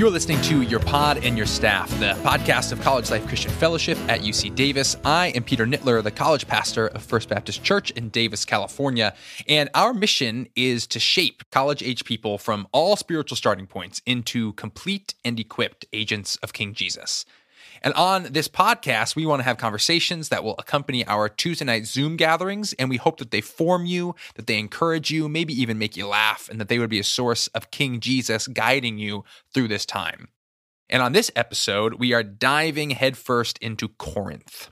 You're listening to Your Pod and Your Staff, the podcast of College Life Christian Fellowship at UC Davis. I am Peter Nittler, the college pastor of First Baptist Church in Davis, California. And our mission is to shape college age people from all spiritual starting points into complete and equipped agents of King Jesus. And on this podcast, we want to have conversations that will accompany our Tuesday night Zoom gatherings. And we hope that they form you, that they encourage you, maybe even make you laugh, and that they would be a source of King Jesus guiding you through this time. And on this episode, we are diving headfirst into Corinth.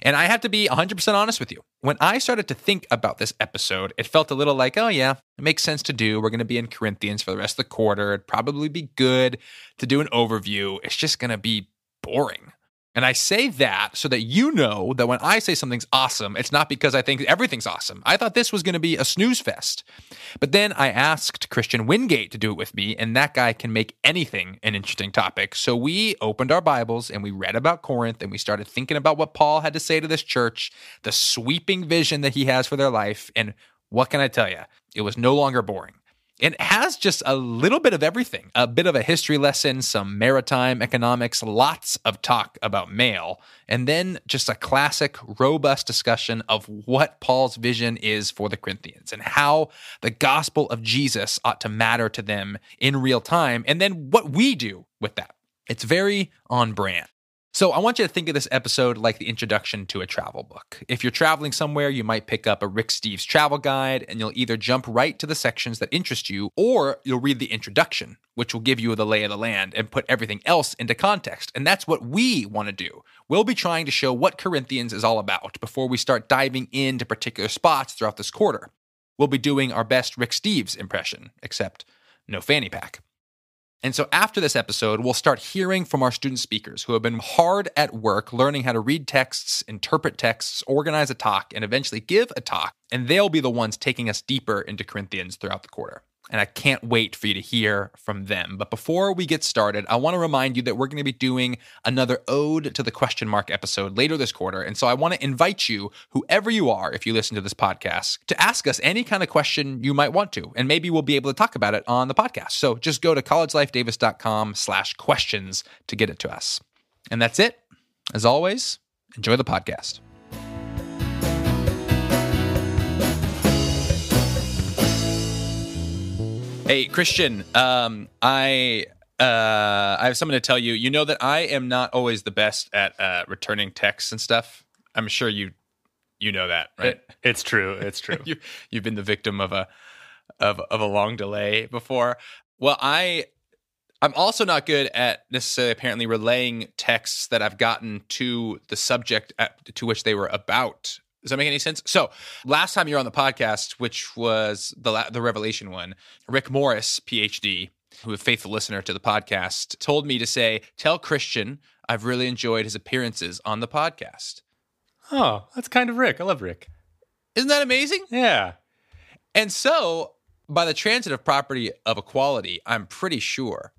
And I have to be 100% honest with you. When I started to think about this episode, it felt a little like, oh, yeah, it makes sense to do. We're going to be in Corinthians for the rest of the quarter. It'd probably be good to do an overview. It's just going to be boring. And I say that so that you know that when I say something's awesome, it's not because I think everything's awesome. I thought this was going to be a snooze fest. But then I asked Christian Wingate to do it with me, and that guy can make anything an interesting topic. So we opened our Bibles and we read about Corinth and we started thinking about what Paul had to say to this church, the sweeping vision that he has for their life. And what can I tell you? It was no longer boring. It has just a little bit of everything a bit of a history lesson, some maritime economics, lots of talk about mail, and then just a classic, robust discussion of what Paul's vision is for the Corinthians and how the gospel of Jesus ought to matter to them in real time, and then what we do with that. It's very on brand. So, I want you to think of this episode like the introduction to a travel book. If you're traveling somewhere, you might pick up a Rick Steves travel guide and you'll either jump right to the sections that interest you or you'll read the introduction, which will give you the lay of the land and put everything else into context. And that's what we want to do. We'll be trying to show what Corinthians is all about before we start diving into particular spots throughout this quarter. We'll be doing our best Rick Steves impression, except no fanny pack. And so after this episode, we'll start hearing from our student speakers who have been hard at work learning how to read texts, interpret texts, organize a talk, and eventually give a talk. And they'll be the ones taking us deeper into Corinthians throughout the quarter and I can't wait for you to hear from them. But before we get started, I want to remind you that we're going to be doing another Ode to the Question Mark episode later this quarter. And so I want to invite you, whoever you are, if you listen to this podcast, to ask us any kind of question you might want to. And maybe we'll be able to talk about it on the podcast. So just go to collegelifedavis.com slash questions to get it to us. And that's it. As always, enjoy the podcast. Hey, Christian, um, I uh, I have something to tell you. You know that I am not always the best at uh, returning texts and stuff. I'm sure you you know that, right? It, it's true. It's true. you you've been the victim of a of of a long delay before. Well, I I'm also not good at necessarily apparently relaying texts that I've gotten to the subject at, to which they were about. Does that make any sense? So last time you were on the podcast, which was the the Revelation one, Rick Morris, PhD, who is a faithful listener to the podcast, told me to say, "Tell Christian I've really enjoyed his appearances on the podcast." Oh, that's kind of Rick. I love Rick. Isn't that amazing? Yeah. And so, by the transitive property of equality, I'm pretty sure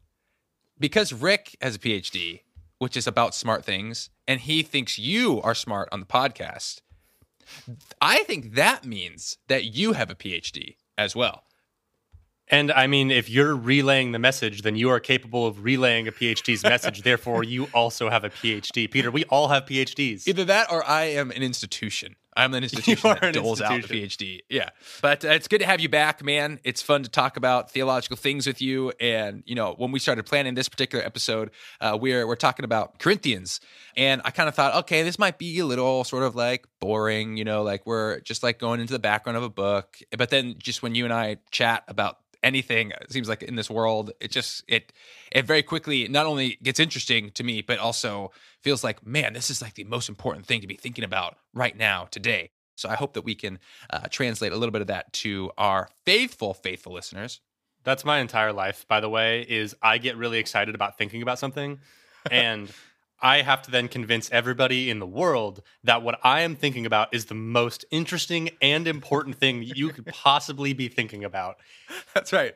because Rick has a PhD, which is about smart things, and he thinks you are smart on the podcast I think that means that you have a PhD as well. And I mean, if you're relaying the message, then you are capable of relaying a PhD's message. Therefore, you also have a PhD. Peter, we all have PhDs. Either that or I am an institution. I'm an institution that doles out the PhD. Yeah. But uh, it's good to have you back, man. It's fun to talk about theological things with you. And, you know, when we started planning this particular episode, uh, we're, we're talking about Corinthians. And I kind of thought, okay, this might be a little sort of like boring, you know, like we're just like going into the background of a book. But then just when you and I chat about anything it seems like in this world it just it it very quickly not only gets interesting to me but also feels like man this is like the most important thing to be thinking about right now today. So i hope that we can uh, translate a little bit of that to our faithful faithful listeners. That's my entire life by the way is i get really excited about thinking about something and I have to then convince everybody in the world that what I am thinking about is the most interesting and important thing you could possibly be thinking about. That's right.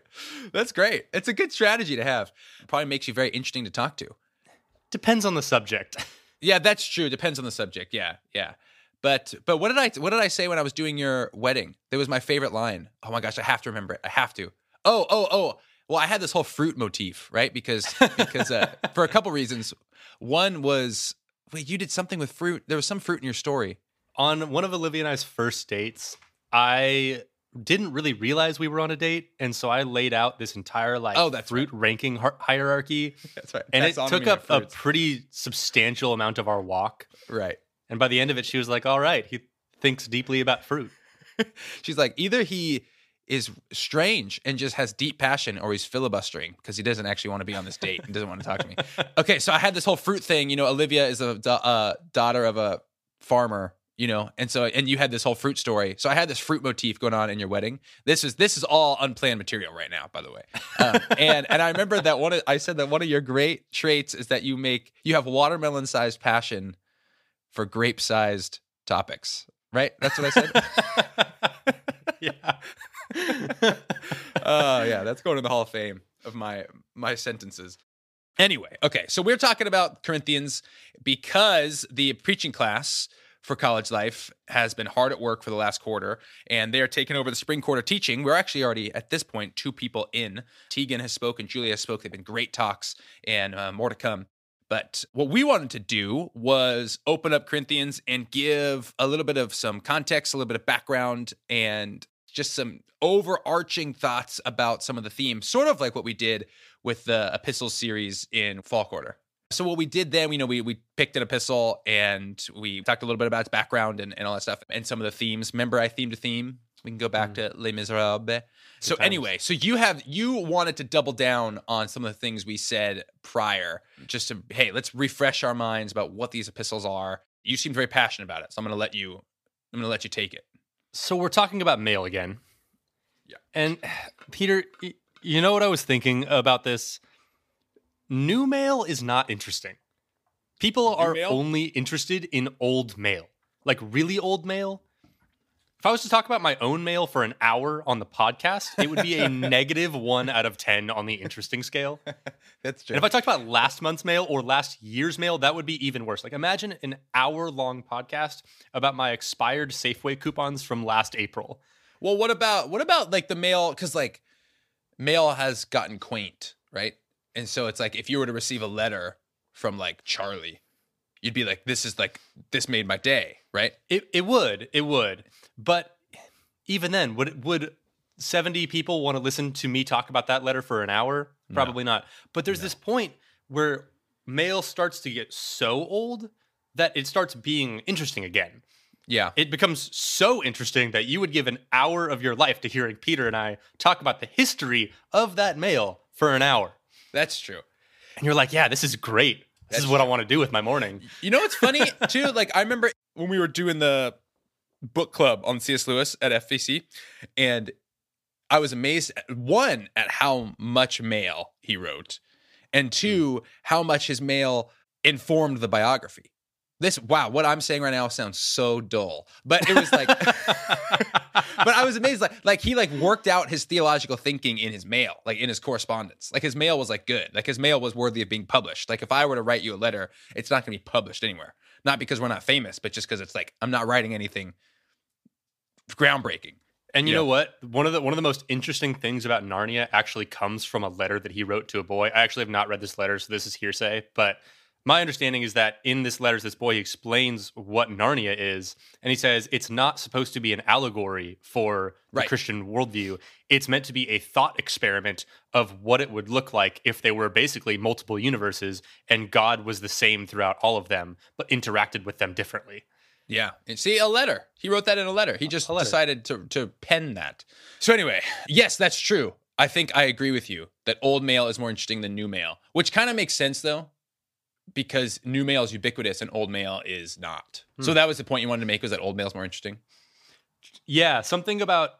That's great. It's a good strategy to have. Probably makes you very interesting to talk to. Depends on the subject. yeah, that's true. Depends on the subject. Yeah, yeah. But but what did I what did I say when I was doing your wedding? That was my favorite line. Oh my gosh, I have to remember it. I have to. Oh oh oh. Well, I had this whole fruit motif, right? Because because uh, for a couple reasons. One was wait, you did something with fruit. There was some fruit in your story. On one of Olivia and I's first dates, I didn't really realize we were on a date, and so I laid out this entire like Oh, that's fruit ranking hi- hierarchy, That's right. and it took up a pretty substantial amount of our walk. right. And by the end of it, she was like, "All right, he thinks deeply about fruit." She's like, either he is strange and just has deep passion, or he's filibustering because he doesn't actually want to be on this date and doesn't want to talk to me. Okay, so I had this whole fruit thing. You know, Olivia is a uh, daughter of a farmer. You know, and so and you had this whole fruit story. So I had this fruit motif going on in your wedding. This is this is all unplanned material right now, by the way. Um, and and I remember that one. Of, I said that one of your great traits is that you make you have watermelon sized passion for grape sized topics. Right? That's what I said. yeah. Oh yeah, that's going to the Hall of Fame of my my sentences. Anyway, okay, so we're talking about Corinthians because the preaching class for college life has been hard at work for the last quarter, and they are taking over the spring quarter teaching. We're actually already at this point two people in. Tegan has spoken, Julia has spoke. They've been great talks, and uh, more to come. But what we wanted to do was open up Corinthians and give a little bit of some context, a little bit of background, and just some overarching thoughts about some of the themes, sort of like what we did with the epistles series in fall quarter. So what we did then, you know, we we picked an epistle and we talked a little bit about its background and, and all that stuff and some of the themes. Remember, I themed a theme. We can go back mm. to Les Miserables. So times. anyway, so you have you wanted to double down on some of the things we said prior, just to hey, let's refresh our minds about what these epistles are. You seem very passionate about it, so I'm going to let you. I'm going to let you take it. So we're talking about mail again. Yeah. And Peter, you know what I was thinking about this? New mail is not interesting. People are mail? only interested in old mail, like really old mail. If I was to talk about my own mail for an hour on the podcast, it would be a negative one out of 10 on the interesting scale. That's true. And if I talked about last month's mail or last year's mail, that would be even worse. Like imagine an hour long podcast about my expired Safeway coupons from last April. Well, what about what about like the mail? Because like mail has gotten quaint, right? And so it's like if you were to receive a letter from like Charlie, you'd be like, "This is like this made my day," right? It it would, it would. But even then, would would 70 people want to listen to me talk about that letter for an hour? Probably not. But there's this point where mail starts to get so old that it starts being interesting again. Yeah, It becomes so interesting that you would give an hour of your life to hearing Peter and I talk about the history of that mail for an hour. that's true. And you're like, yeah, this is great. This That's is what I want to do with my morning. You know what's funny too? Like I remember when we were doing the book club on C.S. Lewis at FBC, and I was amazed at, one at how much mail he wrote, and hmm. two how much his mail informed the biography. This wow, what I'm saying right now sounds so dull, but it was like, but I was amazed. Like, like he like worked out his theological thinking in his mail, like in his correspondence. Like his mail was like good. Like his mail was worthy of being published. Like if I were to write you a letter, it's not going to be published anywhere. Not because we're not famous, but just because it's like I'm not writing anything groundbreaking. And you Yeah. know what? One of the one of the most interesting things about Narnia actually comes from a letter that he wrote to a boy. I actually have not read this letter, so this is hearsay, but my understanding is that in this letter, this boy explains what Narnia is, and he says it's not supposed to be an allegory for the Right. Christian worldview. It's meant to be a thought experiment of what it would look like if there were basically multiple universes and God was the same throughout all of them, but interacted with them differently. Yeah. And see, a letter. He wrote that in a letter. He just letter. decided to to pen that. So anyway, yes, that's true. I think I agree with you that old mail is more interesting than new mail, which kind of makes sense though, because new mail is ubiquitous and old mail is not. So hmm. that was the point you wanted to make was that old mail is more interesting. Yeah, something about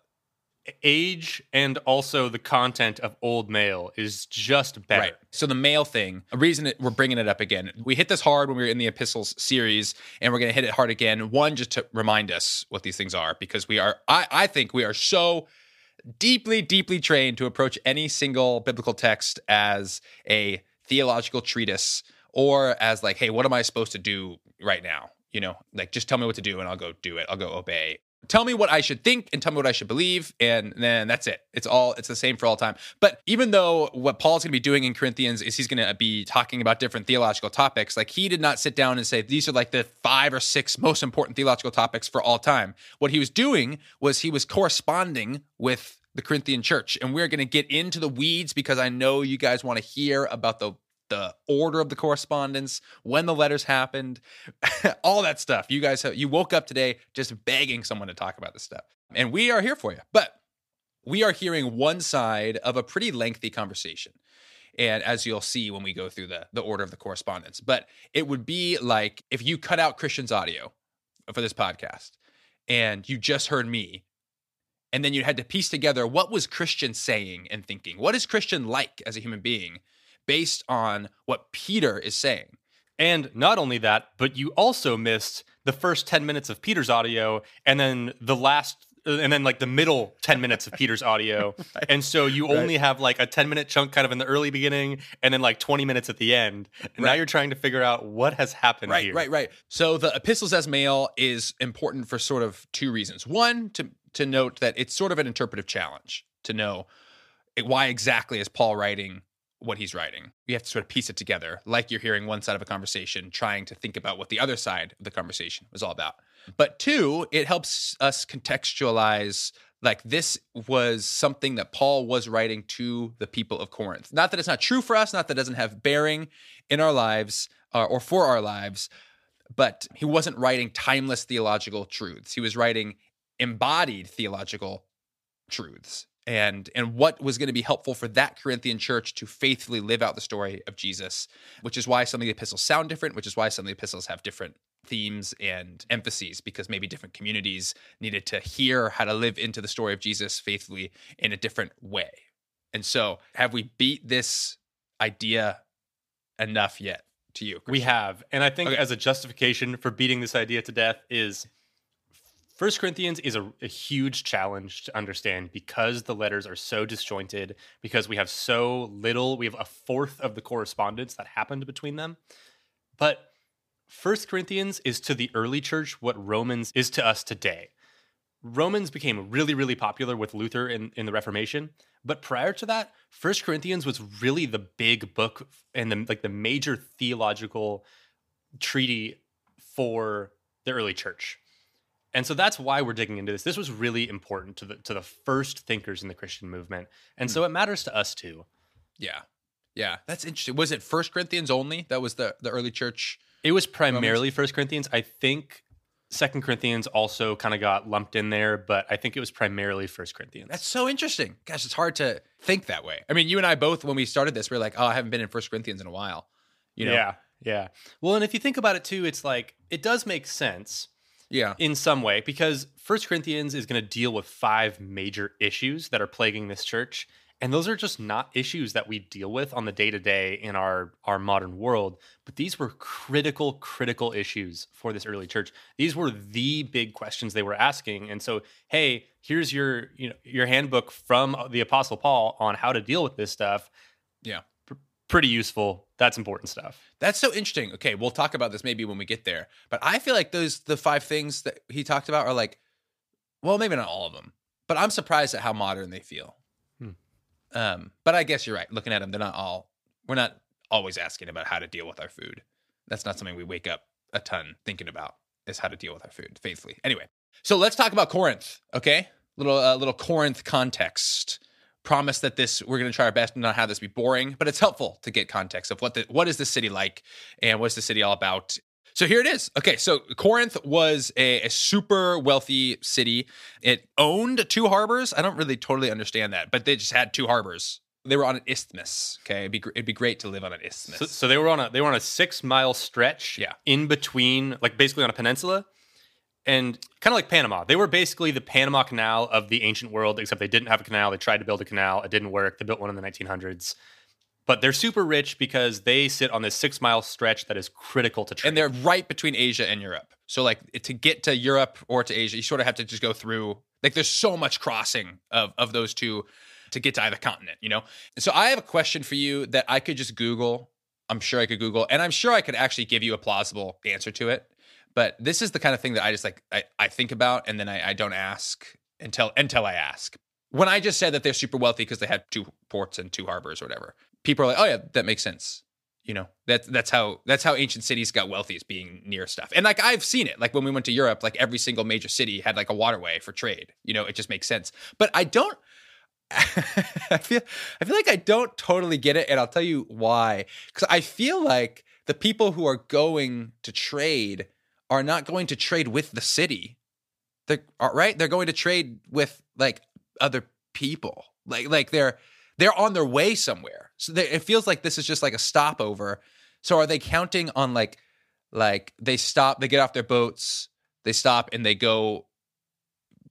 age and also the content of old mail is just better. Right. So the mail thing, a reason we're bringing it up again. We hit this hard when we were in the epistles series, and we're going to hit it hard again. One, just to remind us what these things are, because we are, I, I think we are so deeply, deeply trained to approach any single biblical text as a theological treatise or as like, hey, what am I supposed to do right now? You know, like just tell me what to do and I'll go do it. I'll go obey. Tell me what I should think and tell me what I should believe, and then that's it. It's all it's the same for all time. But even though what Paul's going to be doing in Corinthians is he's going to be talking about different theological topics, like he did not sit down and say these are like the five or six most important theological topics for all time. What he was doing was he was corresponding with the Corinthian church, and we're going to get into the weeds because I know you guys want to hear about the the order of the correspondence, when the letters happened, all that stuff. You guys have, you woke up today just begging someone to talk about this stuff. And we are here for you. But we are hearing one side of a pretty lengthy conversation. And as you'll see when we go through the, the order of the correspondence, but it would be like if you cut out Christian's audio for this podcast and you just heard me and then you had to piece together what was Christian saying and thinking. What is Christian like as a human being? Based on what Peter is saying. And not only that, but you also missed the first 10 minutes of Peter's audio and then the last and then like the middle 10 minutes of Peter's audio. right. And so you right. only have like a 10 minute chunk kind of in the early beginning and then like 20 minutes at the end. And right. now you're trying to figure out what has happened right, here. Right, right, So the epistles as mail is important for sort of two reasons. One, to to note that it's sort of an interpretive challenge to know why exactly is Paul writing what he's writing. You have to sort of piece it together, like you're hearing one side of a conversation, trying to think about what the other side of the conversation was all about. But two, it helps us contextualize like this was something that Paul was writing to the people of Corinth. Not that it's not true for us, not that it doesn't have bearing in our lives uh, or for our lives, but he wasn't writing timeless theological truths. He was writing embodied theological truths and and what was going to be helpful for that Corinthian church to faithfully live out the story of Jesus, which is why some of the epistles sound different, which is why some of the epistles have different themes and emphases because maybe different communities needed to hear how to live into the story of Jesus faithfully in a different way. And so, have we beat this idea enough yet to you? Christian? We have. And I think okay. as a justification for beating this idea to death is First Corinthians is a, a, huge challenge to understand because the letters are so disjointed, because we have so little, we have a fourth of the correspondence that happened between them. But First Corinthians is to the early church what Romans is to us today. Romans became really, really popular with Luther in, in the Reformation. But prior to that, First Corinthians was really the big book and the like the major theological treaty for the early church. And so that's why we're digging into this. This was really important to the to the first thinkers in the Christian movement. And mm. so it matters to us too. Yeah. Yeah. That's interesting. Was it First Corinthians only? That was the the early church. It was primarily First Corinthians. I think Second Corinthians also kind of got lumped in there, but I think it was primarily First Corinthians. That's so interesting. Gosh, it's hard to think that way. I mean, you and I both, when we started this, we are like, oh, I haven't been in First Corinthians in a while. You know? Yeah, yeah. Well, and if you think about it too, it's like it does make sense yeah. In some way, because First Corinthians is going to deal with five major issues that are plaguing this church. And those are just not issues that we deal with on the day to day in our, our modern world. But these were critical, critical issues for this early church. These were the big questions they were asking. And so, hey, here's your you know your handbook from the Apostle Paul on how to deal with this stuff. Yeah pretty useful. That's important stuff. That's so interesting. Okay, we'll talk about this maybe when we get there. But I feel like those the five things that he talked about are like, well, maybe not all of them, but I'm surprised at how modern they feel. Hmm. Um, but I guess you're right. Looking at them, they're not all. We're not always asking about how to deal with our food. That's not something we wake up a ton thinking about. Is how to deal with our food faithfully. Anyway, so let's talk about Corinth. Okay, little uh, little Corinth context promise that this we're going to try our best to not have this be boring, but it's helpful to get context of what the what is the city like and what's the city all about. So here it is. Okay, so Corinth was a, a, super wealthy city. It owned two harbors. I don't really totally understand that, but they just had two harbors. They were on an isthmus. Okay, it'd be it'd be great to live on an isthmus. So, so they were on a they were on a six mile stretch. Yeah. in between, like basically on a peninsula and kind of like Panama. They were basically the Panama Canal of the ancient world, except they didn't have a canal. They tried to build a canal, it didn't work. They built one in the 1900s. But they're super rich because they sit on this six mile stretch that is critical to trade. And they're right between Asia and Europe. So, like, to get to Europe or to Asia, you sort of have to just go through, like, there's so much crossing of, of those two to get to either continent, you know? So, I have a question for you that I could just Google. I'm sure I could Google, and I'm sure I could actually give you a plausible answer to it But this is the kind of thing that I just like I, I think about and then I, I don't ask until until I ask. When I just said that they're super wealthy because they had two ports and two harbors or whatever, people are like, "Oh yeah, that makes sense." You know, that's that's how that's how ancient cities got wealthy is being near stuff. And like I've seen it. Like when we went to Europe, like every single major city had like a waterway for trade. You know, it just makes sense. But I don't I feel I feel like I don't totally get it, and I'll tell you why. Because I feel like the people who are going to trade are not going to trade with the city. They're uh, right. They're going to trade with like other people. Like like they're they're on their way somewhere. So they, it feels like this is just like a stopover. So are they counting on like like they stop, they get off their boats, they stop, and they go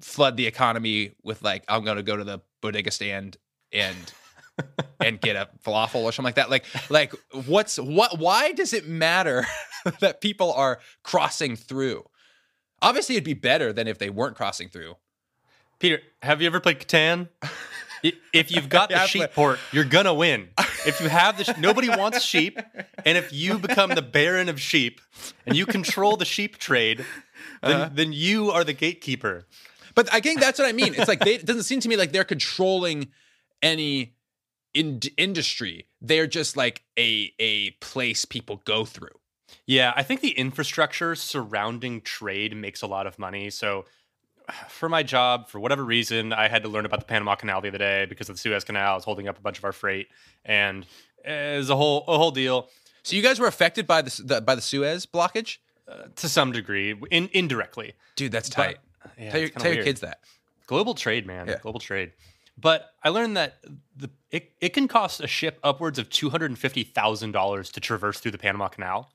flood the economy with like I'm going to go to the bodega stand and and get a falafel or something like that. Like like what's what why does it matter that people are crossing through? Obviously it'd be better than if they weren't crossing through. Peter, have you ever played Catan? if you've got the yeah, sheep port, you're gonna win. If you have the, sh- nobody wants sheep, and if you become the baron of sheep and you control the sheep trade, then, uh-huh. then you are the gatekeeper. But I think that's what I mean. It's like they, it doesn't seem to me like they're controlling any in- industry. They're just like a a place people go through. Yeah, I think the infrastructure surrounding trade makes a lot of money. So for my job, for whatever reason, I had to learn about the Panama Canal the other day because of the Suez Canal is holding up a bunch of our freight, and it's a whole a whole deal. So you guys were affected by the, the by the Suez blockage uh, to some degree, in, indirectly. Dude, that's tight. But, yeah, tell your, tell your kids that. Global trade, man. Yeah. Global trade. But I learned that the it, it can cost a ship upwards of two hundred and fifty thousand dollars to traverse through the Panama Canal,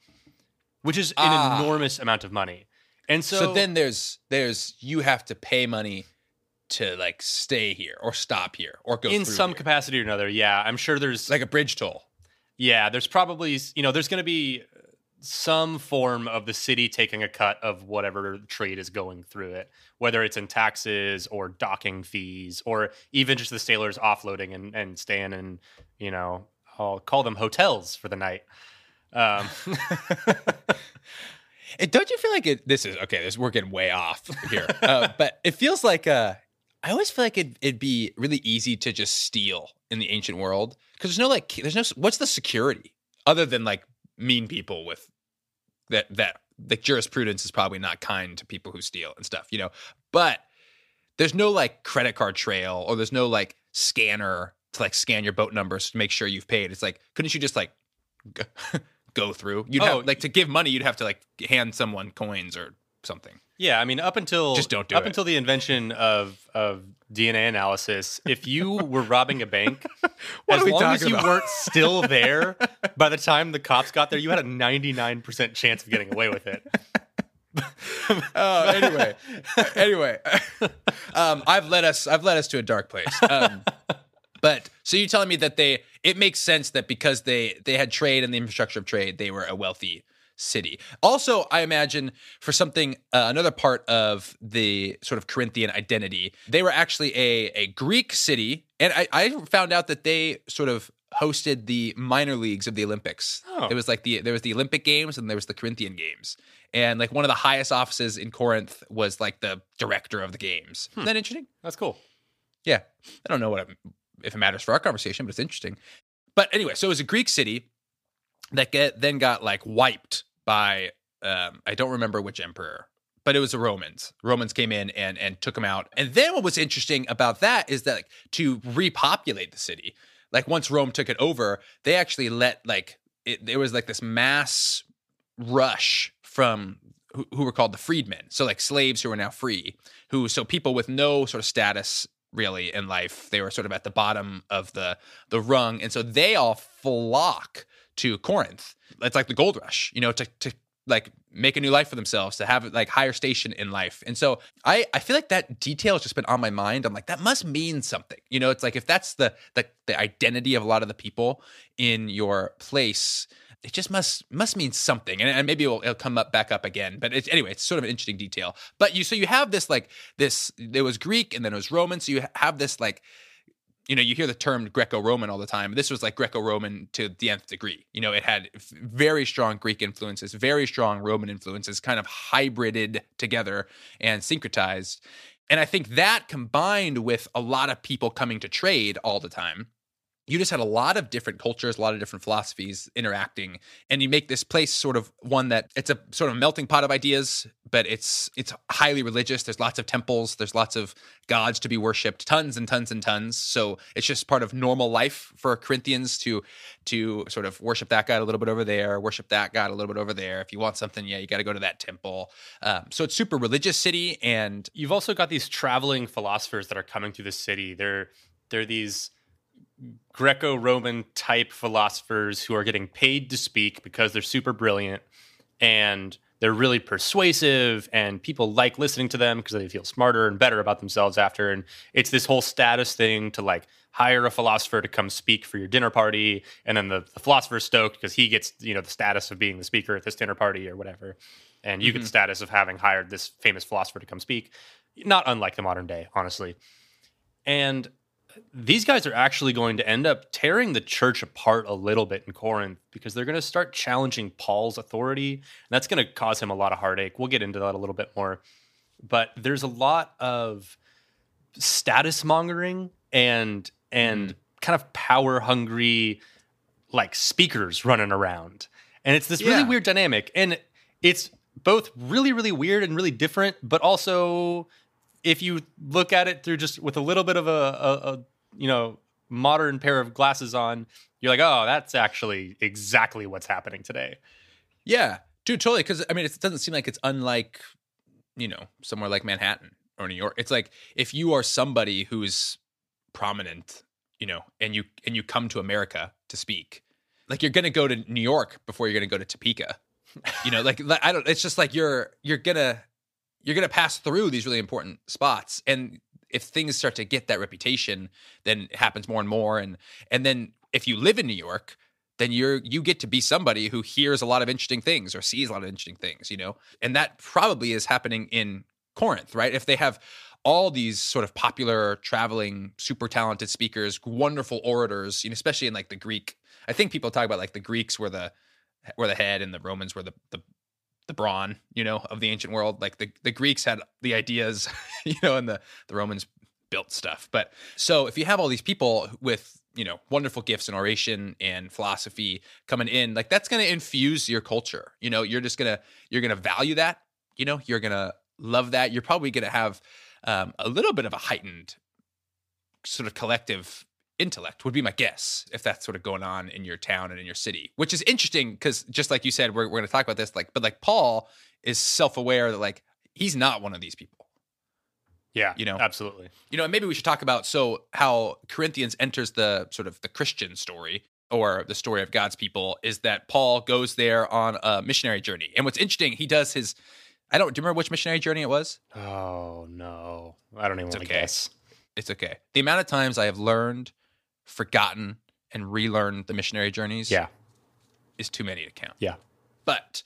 which is an ah. enormous amount of money. And so, so then there's there's you have to pay money to like stay here or stop here or go in some here. capacity or another. Yeah, I'm sure there's like a bridge toll. Yeah, there's probably you know there's going to be some form of the city taking a cut of whatever trade is going through it, whether it's in taxes or docking fees or even just the sailors offloading and, and staying in, you know, I'll call them hotels for the night. Um, it, don't you feel like it? This is okay. This we're getting way off here, uh, but it feels like uh, I always feel like it, it'd be really easy to just steal in the ancient world because there's no like there's no what's the security other than like mean people with that that the jurisprudence is probably not kind to people who steal and stuff, you know. But there's no like credit card trail or there's no like scanner to like scan your boat numbers to make sure you've paid. It's like couldn't you just like go, through? You'd oh, have like to give money, you'd have to like hand someone coins or something. Yeah, I mean, up until just don't do up it. until the invention of of DNA analysis, if you were robbing a bank, as long as you about? weren't still there by the time the cops got there, you had a ninety nine percent chance of getting away with it. oh, anyway, anyway, um, I've led us. I've led us to a dark place. Um, but so you're telling me that they it makes sense that because they they had trade and the infrastructure of trade, they were a wealthy city. Also, I imagine for something, uh, another part of the sort of Corinthian identity, they were actually a, a Greek city. And I, I found out that they sort of hosted the minor leagues of the Olympics. Oh. It was like the there was the Olympic Games and there was the Corinthian Games. And like one of the highest offices in Corinth was like the director of the games. Hmm. Isn't that interesting? That's cool. Yeah. I don't know what it, if it matters for our conversation, but it's interesting. But anyway, so it was a Greek city that get, then got like wiped by um, I don't remember which emperor, but it was the Romans. Romans came in and and took them out. And then what was interesting about that is that like, to repopulate the city, like once Rome took it over, they actually let like it, there was like this mass rush from who, who were called the freedmen. So like slaves who were now free, who so people with no sort of status really in life, they were sort of at the bottom of the the rung, and so they all flock to Corinth. It's like the gold rush, you know, to to like make a new life for themselves, to have like higher station in life. And so I I feel like that detail has just been on my mind. I'm like that must mean something. You know, it's like if that's the the the identity of a lot of the people in your place, it just must must mean something and, and maybe it'll, it'll, come up back up again but it's anyway it's sort of an interesting detail but you so you have this like this there was greek and then it was roman so you have this like you know, you hear the term Greco-Roman all the time. This was like Greco-Roman to the nth degree. You know, it had very strong Greek influences, very strong Roman influences, kind of hybrided together and syncretized. And I think that combined with a lot of people coming to trade all the time, you just had a lot of different cultures, a lot of different philosophies interacting, and you make this place sort of one that it's a sort of melting pot of ideas, but it's it's highly religious. There's lots of temples, there's lots of gods to be worshipped, tons and tons and tons. So it's just part of normal life for Corinthians to to sort of worship that god a little bit over there, worship that god a little bit over there. If you want something, yeah, you got to go to that temple. Um, so it's super religious city, and you've also got these traveling philosophers that are coming through the city. They're they're these Greco Roman type philosophers who are getting paid to speak because they're super brilliant and they're really persuasive and people like listening to them because they feel smarter and better about themselves after. And it's this whole status thing to like hire a philosopher to come speak for your dinner party. And then the, the philosopher's stoked because he gets, you know, the status of being the speaker at this dinner party or whatever. And you mm-hmm. get the status of having hired this famous philosopher to come speak. Not unlike the modern day, honestly. And these guys are actually going to end up tearing the church apart a little bit in Corinth because they're going to start challenging Paul's authority. And that's going to cause him a lot of heartache. We'll get into that a little bit more. But there's a lot of status mongering and and mm. kind of power hungry like speakers running around. And it's this yeah. really weird dynamic. And it's both really, really weird and really different, but also if you look at it through just with a little bit of a, a, a you know modern pair of glasses on, you're like, oh, that's actually exactly what's happening today. Yeah, dude, totally. Because I mean, it doesn't seem like it's unlike you know somewhere like Manhattan or New York. It's like if you are somebody who's prominent, you know, and you and you come to America to speak, like you're gonna go to New York before you're gonna go to Topeka. you know, like I don't. It's just like you're you're gonna you're going to pass through these really important spots and if things start to get that reputation then it happens more and more and and then if you live in New York then you're you get to be somebody who hears a lot of interesting things or sees a lot of interesting things you know? And that probably is happening in Corinth right? If they have all these sort of popular traveling super talented speakers wonderful orators you know especially in like the Greek I think people talk about like the Greeks were the were the head and the Romans were the the the brawn, you know, of the ancient world. Like the, the Greeks had the ideas, you know, and the, the Romans built stuff. But so if you have all these people with, you know, wonderful gifts in oration and philosophy coming in, like that's going to infuse your culture. You know, you're just going to, you're going to value that, you know, you're going to love that. You're probably going to have um, a little bit of a heightened sort of collective intellect would be my guess if that's sort of going on in your town and in your city which is interesting because just like you said we're, we're going to talk about this like but like paul is self-aware that like he's not one of these people. Yeah you know? absolutely. You know and maybe we should talk about so how corinthians enters the sort of the christian story or the story of god's people is that paul goes there on a missionary journey. And what's interesting he does his i don't do you remember which missionary journey it was? Oh no. I don't even want to okay. guess. It's okay. The amount of times i have learned forgotten and relearn the missionary journeys yeah. is too many to count. Yeah. But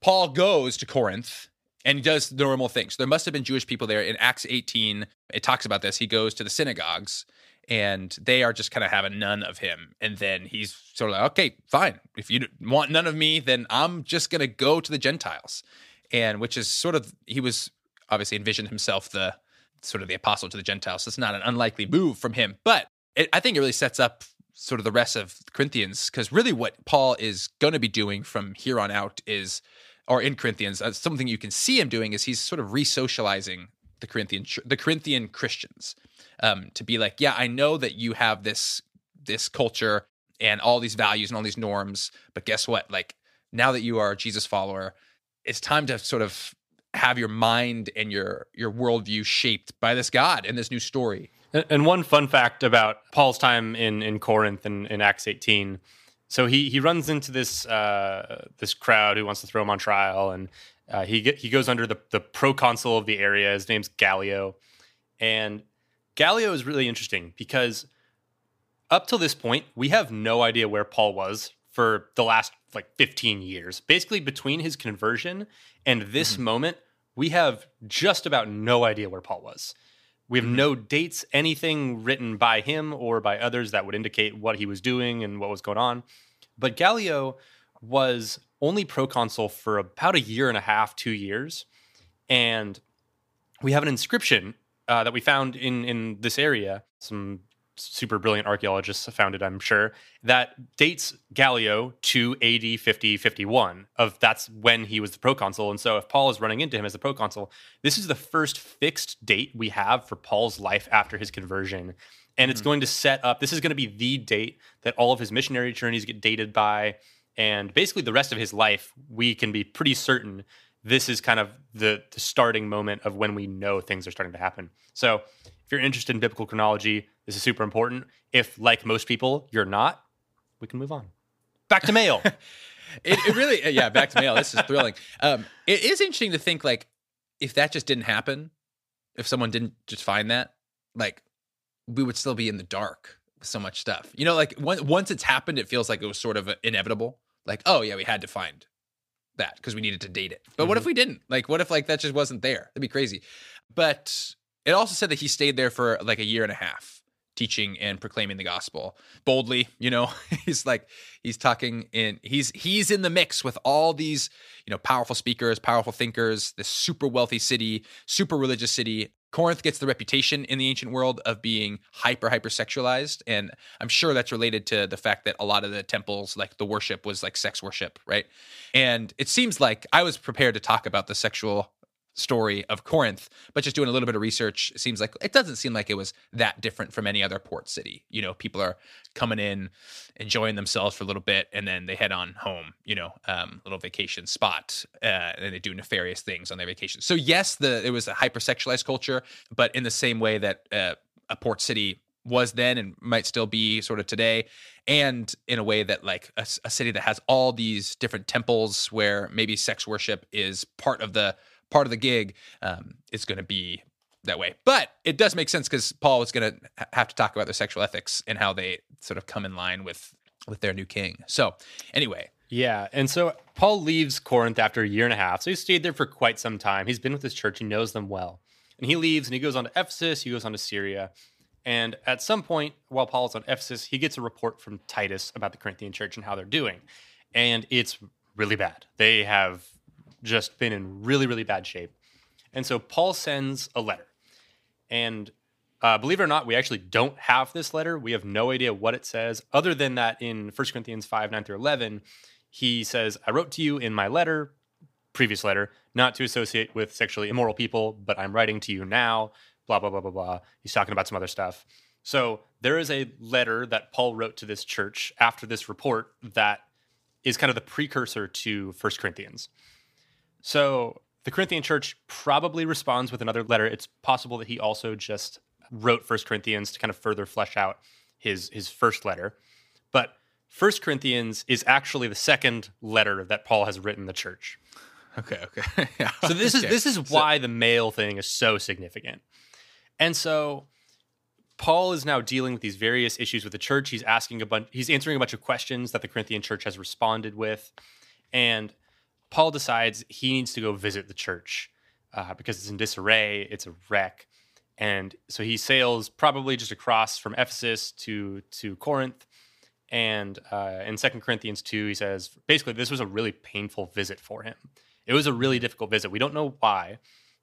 paul goes to corinth and he does the normal things. There must have been jewish people there. In acts 18 it talks about this. He goes to the synagogues and they are just kind of having none of him. And then he's sort of like okay fine. If you want none of me then i'm just going to go to the gentiles. And which is sort of he was obviously envisioned himself the sort of the apostle to the gentiles. So it's not an unlikely move from him. But it, I think it really sets up sort of the rest of Corinthians because really what Paul is going to be doing from here on out is, or in Corinthians, uh, something you can see him doing is he's sort of re-socializing the Corinthian the Corinthian Christians um, to be like, yeah, I know that you have this this culture and all these values and all these norms, but guess what? Like now that you are a Jesus follower, it's time to sort of have your mind and your your worldview shaped by this God and this new story and one fun fact about Paul's time in, in Corinth in, in Acts 18. So he he runs into this uh, this crowd who wants to throw him on trial, and uh, he get, he goes under the the proconsul of the area. His name's Gallio, and Gallio is really interesting because up till this point we have no idea where Paul was for the last like 15 years. Basically, between his conversion and this mm-hmm. moment, we have just about no idea where Paul was We have no dates, anything written by him or by others that would indicate what he was doing and what was going on. But Gallio was only proconsul for about a year and a half, two years. And we have an inscription uh, that we found in, in this area. Some super brilliant archaeologists found it, I'm sure, that dates Gallio to AD 50 51 of that's when he was the proconsul. And so if Paul is running into him as the proconsul, this is the first fixed date we have for Paul's life after his conversion. And it's mm-hmm. going to set up, this is going to be the date that all of his missionary journeys get dated by. And basically, the rest of his life, we can be pretty certain this is kind of the, the starting moment of when we know things are starting to happen. So, if you're interested in biblical chronology, this is super important. If, like most people, you're not, we can move on. Back to mail. it, it, really, yeah, back to mail. This is thrilling. Um, it is interesting to think like if that just didn't happen, if someone didn't just find that, like we would still be in the dark with so much stuff. You know, like once it's happened, it feels like it was sort of inevitable. Like, oh yeah, we had to find that because we needed to date it. But mm-hmm. what if we didn't? Like, what if like that just wasn't there? That'd be crazy. But it also said that he stayed there for like a year and a half teaching and proclaiming the gospel. Boldly you know he's like he's talking in he's he's in the mix with all these you know powerful speakers powerful thinkers this super wealthy city super religious city. Corinth gets the reputation in the ancient world of being hyper hyper sexualized and I'm sure that's related to the fact that a lot of the temples like the worship was like sex worship right? And it seems like I was prepared to talk about the sexual story of Corinth, but just doing a little bit of research, seems like it doesn't seem like it was that different from any other port city. You know, people are coming in, enjoying themselves for a little bit, and then they head on home. You know, um, little vacation spot, uh, and they do nefarious things on their vacation. So yes, the it was a hypersexualized culture, but in the same way that uh, a port city was then and might still be sort of today and in a way that like a, a, city that has all these different temples where maybe sex worship is part of the part of the gig um, is going to be that way. But it does make sense because Paul is going to have to talk about their sexual ethics and how they sort of come in line with with their new king. So anyway. Yeah. And so Paul leaves Corinth after a year and a half. So he stayed there for quite some time. He's been with his church, he knows them well. And he leaves and he goes on to Ephesus, he goes on to Syria. And at some point, while Paul's on Ephesus, he gets a report from Titus about the Corinthian church and how they're doing. And it's really bad. They have just been in really, really bad shape. And so Paul sends a letter. And uh, believe it or not, we actually don't have this letter. We have no idea what it says, other than that in 1 Corinthians 5 9 through 11, he says, I wrote to you in my letter, previous letter, not to associate with sexually immoral people, but I'm writing to you now, blah, blah, blah, blah, blah. He's talking about some other stuff. So there is a letter that Paul wrote to this church after this report that is kind of the precursor to 1 Corinthians. So the Corinthian church probably responds with another letter. It's possible that he also just wrote First Corinthians to kind of further flesh out his his first letter. But First Corinthians is actually the second letter that Paul has written the church. Okay, okay. yeah. So this okay. is this is why so, the mail thing is so significant. And so Paul is now dealing with these various issues with the church. He's asking a bunch he's answering a bunch of questions that the Corinthian church has responded with. And Paul decides he needs to go visit the church uh, because it's in disarray, it's a wreck. And so he sails probably just across from Ephesus to to Corinth. And uh, in Second Corinthians 2, he says basically this was a really painful visit for him. It was a really difficult visit. We don't know why,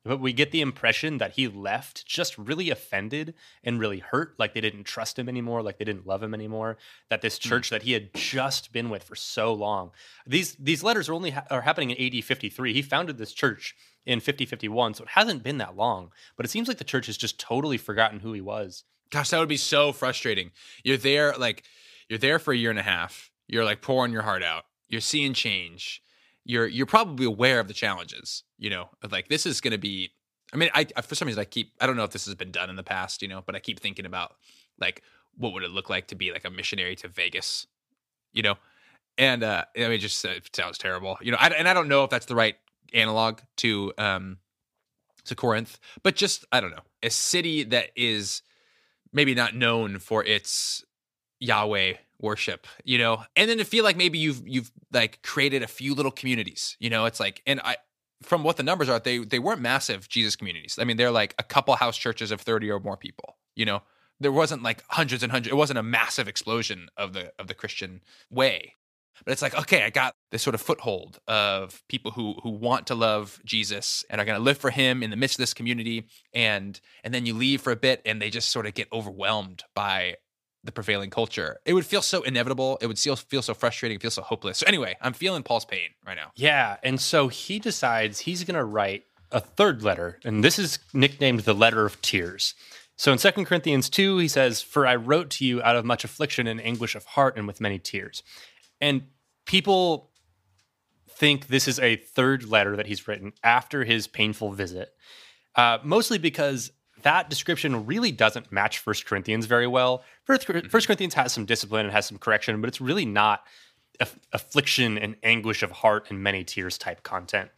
but we get the impression that he left just really offended and really hurt, like they didn't trust him anymore, like they didn't love him anymore. That this hmm. church that he had just been with for so long. These these letters are only ha- are happening in AD 53. He founded this church in 50 51, so it hasn't been that long. But it seems like the church has just totally forgotten who he was. Gosh, that would be so frustrating. You're there like you're there for a year and a half. You're like pouring your heart out. You're seeing change you're you're probably aware of the challenges you know like this is going to be i mean I, I for some reason i keep i don't know if this has been done in the past you know but i keep thinking about like what would it look like to be like a missionary to vegas you know? And uh i mean just uh, it sounds terrible you know I, and i don't know if that's the right analog to um to corinth but just i don't know a city that is maybe not known for its yahweh worship you know and then to feel like maybe you've you've like created a few little communities you know it's like and i from what the numbers are, they they weren't massive Jesus communities. I mean, they're like a couple house churches of 30 or more people, you know. There wasn't like hundreds and hundreds. It wasn't a massive explosion of the of the Christian way. But it's like, okay, I got this sort of foothold of people who who want to love Jesus and are going to live for him in the midst of this community and and then you leave for a bit and they just sort of get overwhelmed by the prevailing culture. It would feel so inevitable. It would feel feel so frustrating, feel so hopeless. So anyway, I'm feeling Paul's pain right now. Yeah, and so he decides he's going to write a third letter, and this is nicknamed the letter of tears. So in 2 Corinthians 2, he says, For I wrote to you out of much affliction and anguish of heart and with many tears. And people think this is a third letter that he's written after his painful visit, uh, mostly because that description really doesn't match First Corinthians very well. First, mm-hmm. First Corinthians has some discipline and has some correction, but it's really not aff- affliction and anguish of heart and many tears type content.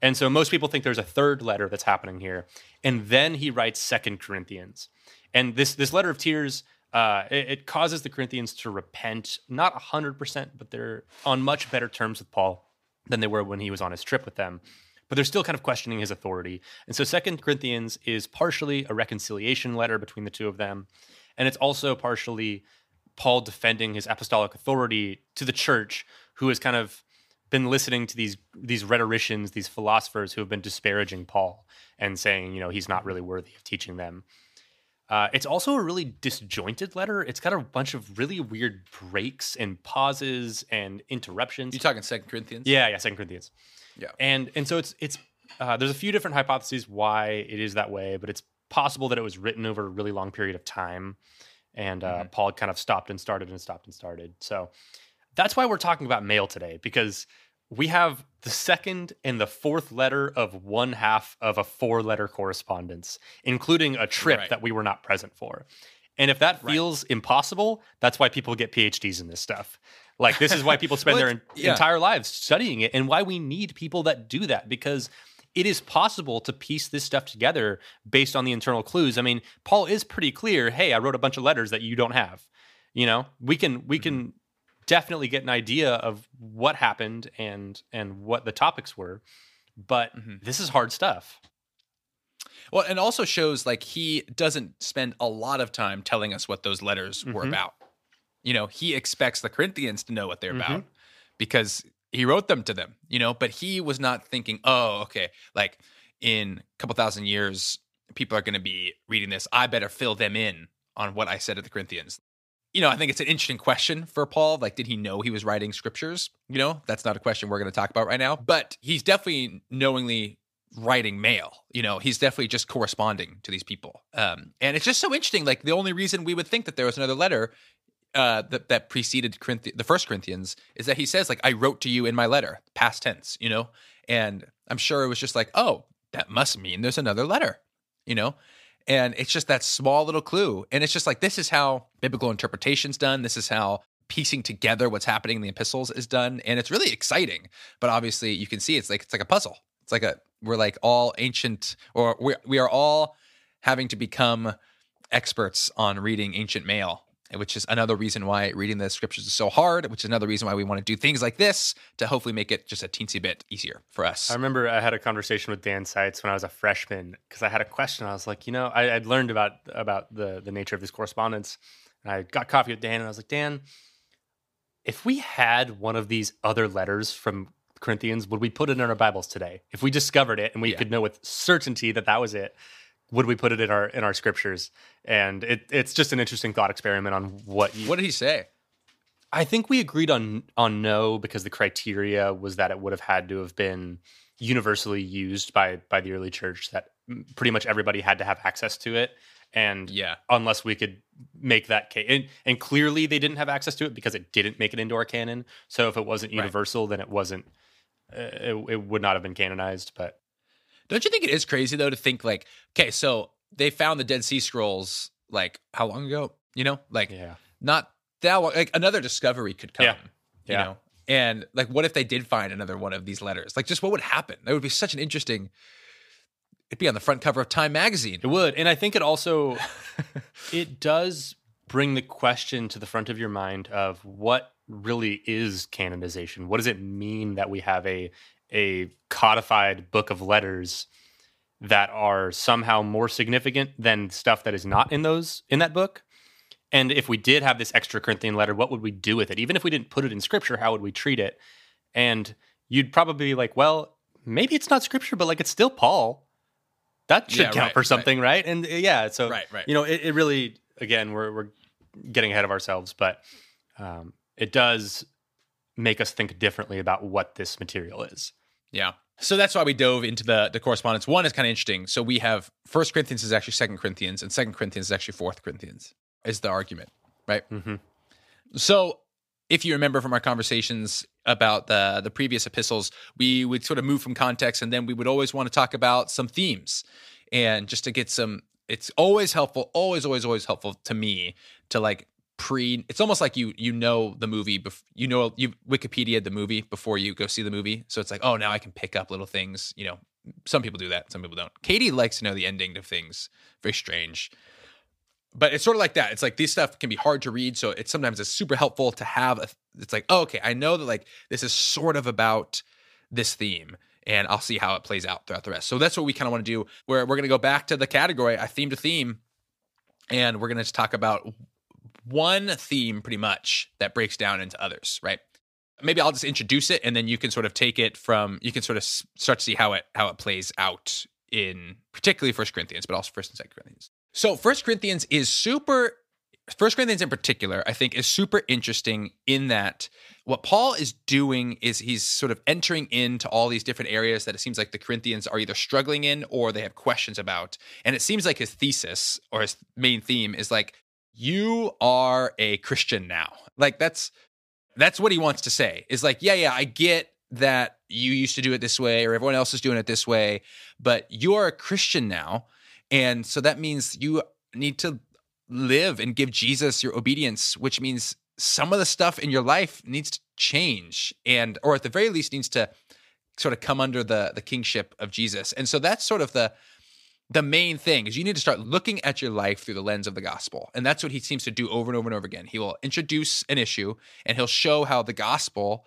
And so most people think there's a third letter that's happening here. And then he writes Second Corinthians. And this this letter of tears uh, it, it, causes the Corinthians to repent, not 100%, but they're on much better terms with Paul than they were when he was on his trip with them. But they're still kind of questioning his authority. And so Second Corinthians is partially a reconciliation letter between the two of them. And it's also partially Paul defending his apostolic authority to the church, who has kind of been listening to these these rhetoricians, these philosophers who have been disparaging Paul and saying, you know, he's not really worthy of teaching them. Uh, it's also a really disjointed letter. It's got a bunch of really weird breaks and pauses and interruptions. You talking Second Corinthians? Yeah, yeah, Second Corinthians. Yeah, and and so it's it's uh, there's a few different hypotheses why it is that way, but it's possible that it was written over a really long period of time, and uh, mm-hmm. Paul kind of stopped and started and stopped and started. So that's why we're talking about mail today because we have the second and the fourth letter of one half of a four letter correspondence, including a trip right. that we were not present for. And if that feels right. impossible, that's why people get PhDs in this stuff. Like, this is why people spend well, their yeah. entire lives studying it and why we need people that do that because it is possible to piece this stuff together based on the internal clues. I mean, Paul is pretty clear, hey, I wrote a bunch of letters that you don't have. You know, we can we mm-hmm. can definitely get an idea of what happened and and what the topics were but mm-hmm. this is hard stuff well and also shows like he doesn't spend a lot of time telling us what those letters mm-hmm. were about you know he expects the corinthians to know what they're mm-hmm. about because he wrote them to them you know but he was not thinking oh okay like in a couple thousand years people are going to be reading this i better fill them in on what i said to the corinthians you know, I think it's an interesting question for Paul. Like, did he know he was writing scriptures? You know, that's not a question we're going to talk about right now, but he's definitely knowingly writing mail. You know, he's definitely just corresponding to these people. Um, and it's just so interesting. Like, the only reason we would think that there was another letter uh, that, that preceded the first Corinthians is that he says, like, I wrote to you in my letter, past tense, you know? And I'm sure it was just like, oh, that must mean there's another letter, you know? And it's just that small little clue. And it's just like, this is how biblical interpretation's done. This is how piecing together what's happening in the epistles is done. And it's really exciting. But obviously you can see it's like, it's like a puzzle. It's like a, we're like all ancient, or we, we are all having to become experts on reading ancient mail which is another reason why reading the scriptures is so hard, which is another reason why we want to do things like this to hopefully make it just a teensy bit easier for us. I remember I had a conversation with Dan Seitz when I was a freshman because I had a question. I was like, you know, I, would learned about about the the nature of this correspondence, and I got coffee with Dan, and I was like, Dan, if we had one of these other letters from Corinthians, would we put it in our Bibles today? If we discovered it and we yeah. could know with certainty that that was it, would we put it in our in our scriptures? And it, it's just an interesting thought experiment on what you. What did he say? I think we agreed on on no because the criteria was that it would have had to have been universally used by by the early church that pretty much everybody had to have access to it and yeah unless we could make that case and, and, clearly they didn't have access to it because it didn't make it into our canon so if it wasn't universal right. then it wasn't uh, it, it would not have been canonized but don't you think it is crazy though to think like, okay, so they found the Dead Sea Scrolls like how long ago? You know, like yeah. not that long. Like another discovery could come. Yeah. You yeah. know, and like, what if they did find another one of these letters? Like, just what would happen? That would be such an interesting. It'd be on the front cover of Time magazine. It would, and I think it also it does bring the question to the front of your mind of what really is canonization. What does it mean that we have a a codified book of letters that are somehow more significant than stuff that is not in those in that book. And if we did have this extra Corinthian letter, what would we do with it? Even if we didn't put it in scripture, how would we treat it? And you'd probably be like, well, maybe it's not scripture, but like it's still Paul. That should Yeah, count right, for right. something, right. And uh, yeah, so Right, right. you know, it, it really again we're we're getting ahead of ourselves, but um, it does make us think differently about what this material is. Yeah. So that's why we dove into the the correspondence. One is kind of interesting. So we have First Corinthians is actually Second Corinthians, and Second Corinthians is actually Fourth Corinthians. Is the argument right? Mm-hmm. So if you remember from our conversations about the the previous epistles, we would sort of move from context, and then we would always want to talk about some themes, and just to get some. It's always helpful, always, always, always helpful to me to like pre. It's almost like you you know the movie, bef- you know you Wikipedia the movie before you go see the movie. So it's like, oh, now I can pick up little things. You know, some people do that, some people don't. Katie likes to know the ending of things. Very strange but it's sort of like that. It's like these stuff can be hard to read, so it's sometimes it's super helpful to have. A, it's like, oh, okay, I know that like this is sort of about this theme, and I'll see how it plays out throughout the rest. So that's what we kind of want to do. Where we're going to go back to the category, a theme to theme, and we're going to talk about one theme pretty much that breaks down into others, right? Maybe I'll just introduce it, and then you can sort of take it from. You can sort of start to see how it how it plays out in particularly First Corinthians, but also First and Second Corinthians. So First Corinthians is super First Corinthians in particular, I think, is super interesting in that what Paul is doing is he's sort of entering into all these different areas that it seems like the Corinthians are either struggling in or they have questions about. And it seems like his thesis or his main theme is like, you are a Christian now. Like that's that's what he wants to say. Is like, yeah, yeah, I get that you used to do it this way or everyone else is doing it this way, but you're a Christian now. And so that means you need to live and give Jesus your obedience, which means some of the stuff in your life needs to change and or at the very least needs to sort of come under the the kingship of Jesus. And so that's sort of the the main thing is you need to start looking at your life through the lens of the gospel. And that's what he seems to do over and over and over again. He will introduce an issue and he'll show how the gospel,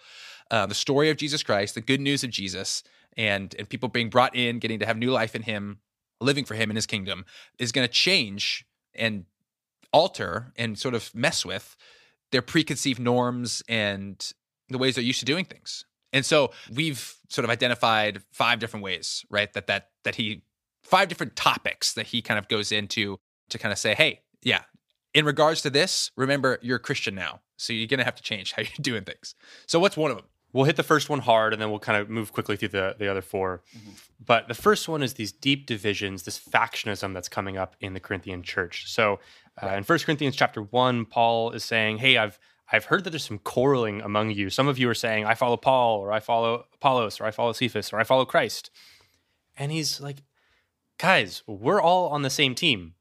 uh, the story of Jesus Christ, the good news of Jesus, and and people being brought in, getting to have new life in him, living for him in his kingdom, is going to change and alter and sort of mess with their preconceived norms and the ways they're used to doing things. And so we've sort of identified five different ways, right? That that that he five different topics that he kind of goes into to kind of say, hey, yeah, in regards to this, remember you're a Christian now. So you're gonna have to change how you're doing things. So what's one of them? We'll hit the first one hard and then we'll kind of move quickly through the, the other 4 But the first one is these deep divisions, this factionism that's coming up in the Corinthian church. So uh, in 1 Corinthians chapter 1, Paul is saying, Hey, I've I've heard that there's some quarreling among you. Some of you are saying, I follow Paul, or I follow Apollos, or I follow Cephas, or I follow Christ. And he's like, Guys, we're all on the same team.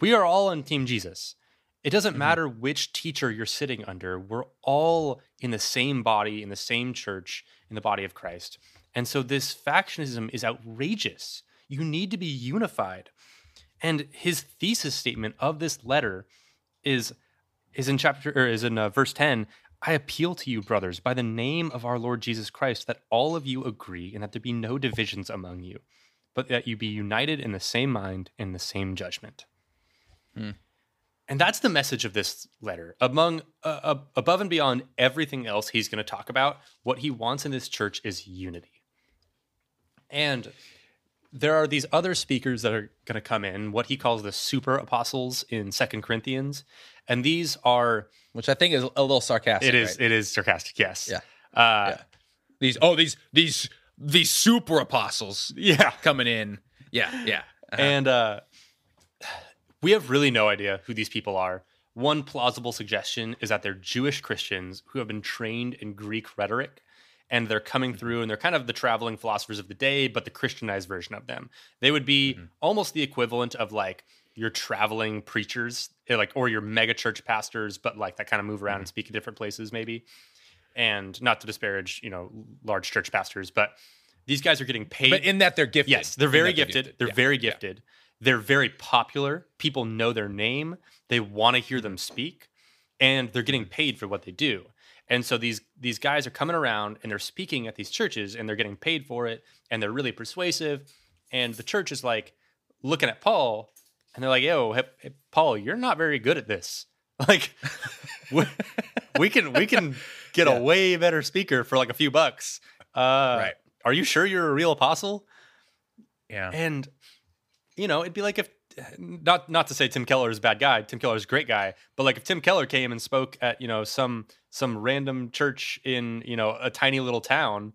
We are all on Team Jesus. It doesn't matter which teacher you're sitting under. We're all in the same body, in the same church, in the body of Christ. And so this factionism is outrageous. You need to be unified. And his thesis statement of this letter is is in chapter or is in uh, verse 10 I appeal to you brothers by the name of our Lord Jesus Christ that all of you agree and that there be no divisions among you but that you be united in the same mind and the same judgment. And that's the message of this letter. Among uh, uh, above and beyond everything else he's going to talk about, what he wants in this church is unity. And there are these other speakers that are going to come in, what he calls the super apostles in Second Corinthians, and these are Which I think is a little sarcastic. it is right? it is sarcastic, yes, Yeah. uh, Yeah. these oh these these these super apostles yeah. coming in. Yeah, yeah. Uh-huh. And uh, we have really no idea who these people are. One plausible suggestion is that they're Jewish Christians who have been trained in Greek rhetoric and they're coming through and they're kind of the traveling philosophers of the day, but the Christianized version of them. They would be almost the equivalent of like your traveling preachers, eh, like or your mega church pastors, but like that kind of move around and speak in different places, maybe. And not to disparage, you know, large church pastors, but these guys are getting paid. but in that they're gifted. Yes, they're very that gifted. They're Yeah. very Yeah. gifted. They're very popular. People know their name. They want to hear them speak, and they're getting paid for what they do. And so these these guys are coming around and they're speaking at these churches and they're getting paid for it and they're really persuasive. And the church is like looking at Paul and they're like, "Yo, hey, hey, Paul, you're not very good at this. Like, we, we can we can get Yeah. a way better speaker for like a few bucks. Uh, Right. Are you sure you're a real apostle?" Yeah. And you know, it'd be like if not not to say Tim Keller is a bad guy. Tim Keller is a great guy, but like if Tim Keller came and spoke at you know some some random church in you know a tiny little town,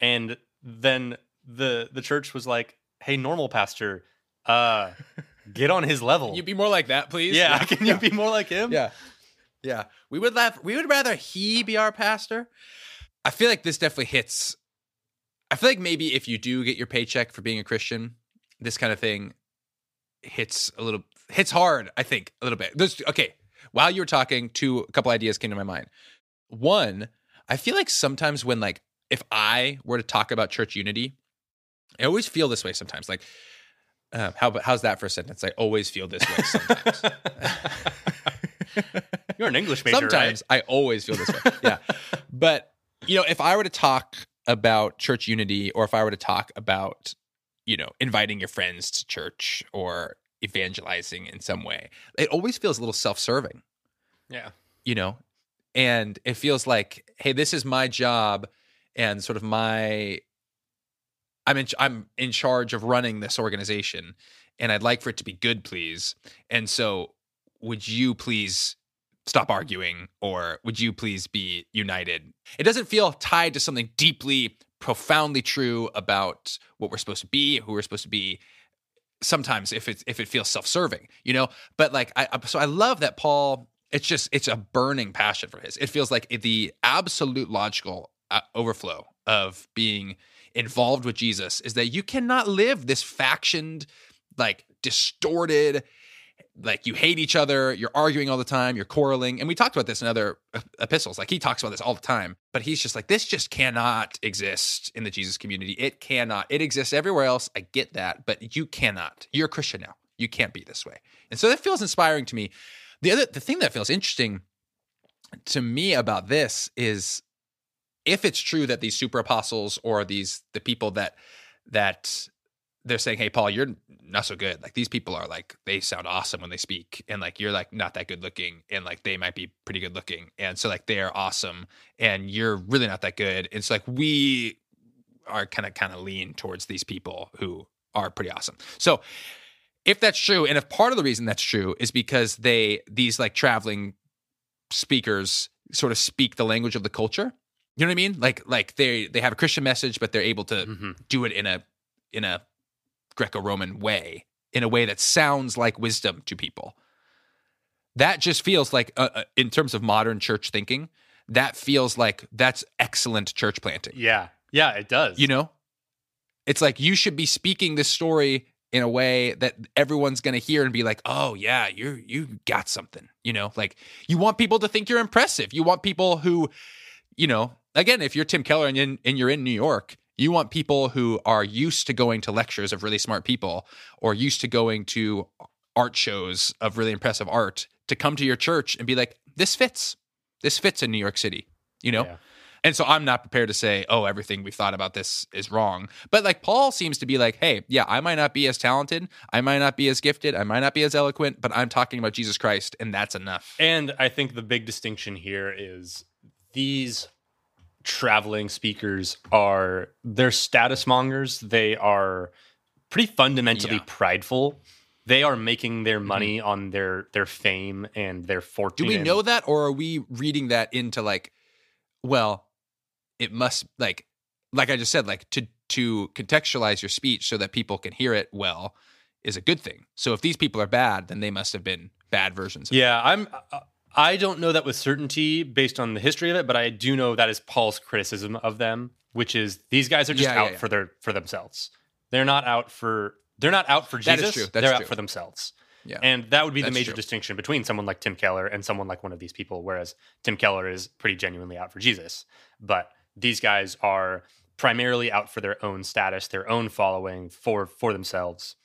and then the the church was like, "Hey, normal pastor, uh, get on his level." you be more like that, please? yeah, can you be more like him? Yeah. Yeah. We would laugh we would rather he be our pastor. I feel like this definitely hits I feel like maybe if you do get your paycheck for being a Christian, this kind of thing hits a little hits hard, I think, a little bit. There's okay. While you were talking, two a couple ideas came to my mind. One, I feel like sometimes when like if I were to talk about church unity, I always feel this way sometimes. Like, uh, how how's that for a sentence? I always feel this way sometimes. You're an English major, Sometimes I always feel this way. Yeah. but, you know, if I were to talk about church unity or if I were to talk about, you know, inviting your friends to church or evangelizing in some way, it always feels a little self serving. Yeah. you know? And it feels like, hey, this is my job and sort of my I'm in I'm in charge of running this organization and I'd like for it to be good, please. And so would you please stop arguing or would you please be united? It doesn't feel tied to something deeply, profoundly true about what we're supposed to be, who we're supposed to be. Sometimes if it if it feels self-serving, you know, but like I- so I love that Paul it's just it's a burning passion for his. It feels like the absolute logical uh, overflow of being involved with Jesus is that you cannot live this factioned, like distorted, like you hate each other, you're arguing all the time, you're quarreling. And we talked about this in other epistles. Like he talks about this all the time, but he's just like, this just cannot exist in the Jesus community. It cannot. It exists everywhere else. I get that, but you cannot. You're a Christian now. You can't be this way. And so that feels inspiring to me. The other the thing that feels interesting to me about this is if it's true that these super apostles or these the people that that they're saying, "Hey, Paul, you're not so good." Like these people are like they sound awesome when they speak, and like you're like not that good looking, and like they might be pretty good looking, and so like they're awesome, and you're really not that good. It's so like we are kind of kind of lean towards these people who are pretty awesome. So if that's true, and if part of the reason that's true is because they these like traveling speakers sort of speak the language of the culture. You know what I mean? Like like they they have a Christian message, but they're able to Mhm. do it in a in a Greco-Roman way, in a way that sounds like wisdom to people. That just feels like, uh, uh, in terms of modern church thinking, that feels like that's excellent church planting. Yeah. Yeah, it does. You know, it's like you should be speaking this story in a way that everyone's going to hear and be like, "Oh yeah, you you got something." You know, like you want people to think you're impressive. You want people who, you know, again, if you're Tim Keller and, in, and you're in New York, you want people who are used to going to lectures of really smart people or used to going to art shows of really impressive art to come to your church and be like, "This fits. This fits in New York City." You know, Yeah. and so I'm not prepared to say, oh, everything we've thought about this is wrong. But like Paul seems to be like, hey, yeah, I might not be as talented, I might not be as gifted, I might not be as eloquent, but I'm talking about Jesus Christ, and that's enough. And I think the big distinction here is these traveling speakers are they're status mongers. They are pretty fundamentally Yeah. prideful. They are making their money on their their fame and their fortune. Do we know that, or are we reading that into like, well, it must like, like I just said, like to to contextualize your speech so that people can hear it well is a good thing. So if these people are bad, then they must have been bad versions. Of Yeah, I'm. uh, I don't know that with certainty based on the history of it, but I do know that is Paul's criticism of them, which is these guys are just Yeah, yeah, out yeah. for their for themselves. They're not out for they're not out for That is Jesus. true. That's they're true. out for themselves. Yeah. And that would be the major true. distinction between someone like Tim Keller and someone like one of these people, whereas Tim Keller is pretty genuinely out for Jesus. But these guys are primarily out for their own status, their own following for for themselves.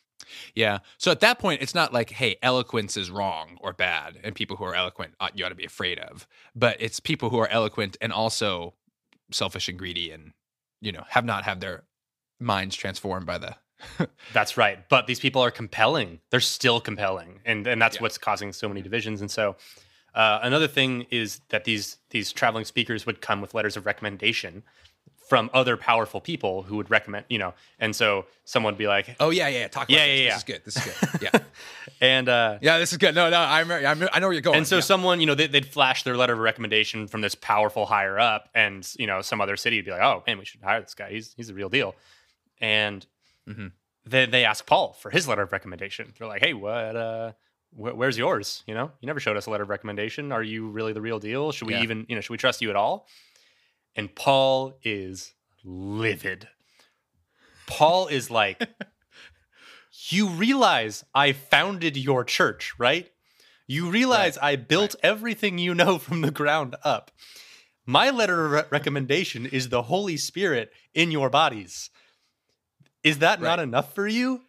Yeah. So at that point, it's not like, hey, eloquence is wrong or bad, and people who are eloquent ought, you ought to be afraid of. But it's people who are eloquent and also selfish and greedy, and you know, have not had their minds transformed by the. That's right. But these people are compelling. They're still compelling, and and that's Yeah. what's causing so many divisions. And so, uh, another thing is that these these traveling speakers would come with letters of recommendation from other powerful people who would recommend, you know. And so someone would be like, Oh yeah, yeah. yeah. Talk about Yeah, this. yeah, yeah. This is good. This is good. Yeah, and uh, yeah. This is good. No, no. I'm, I'm I know where you're going. and so yeah. someone, you know, they, they'd flash their letter of recommendation from this powerful higher up, and you know, some other city would be like, "Oh man, we should hire this guy. He's he's the real deal." And Mhm. they they ask Paul for his letter of recommendation. They're like, "Hey, what? Uh, wh- where's yours? You know, you never showed us a letter of recommendation. Are you really the real deal? Should we even, you know, should we trust you at all?" And Paul is livid. Paul is like, "You realize I founded your church, right?" You realize I built everything you know from the ground up. My letter of re- recommendation is the Holy Spirit in your bodies. Is that not enough for you?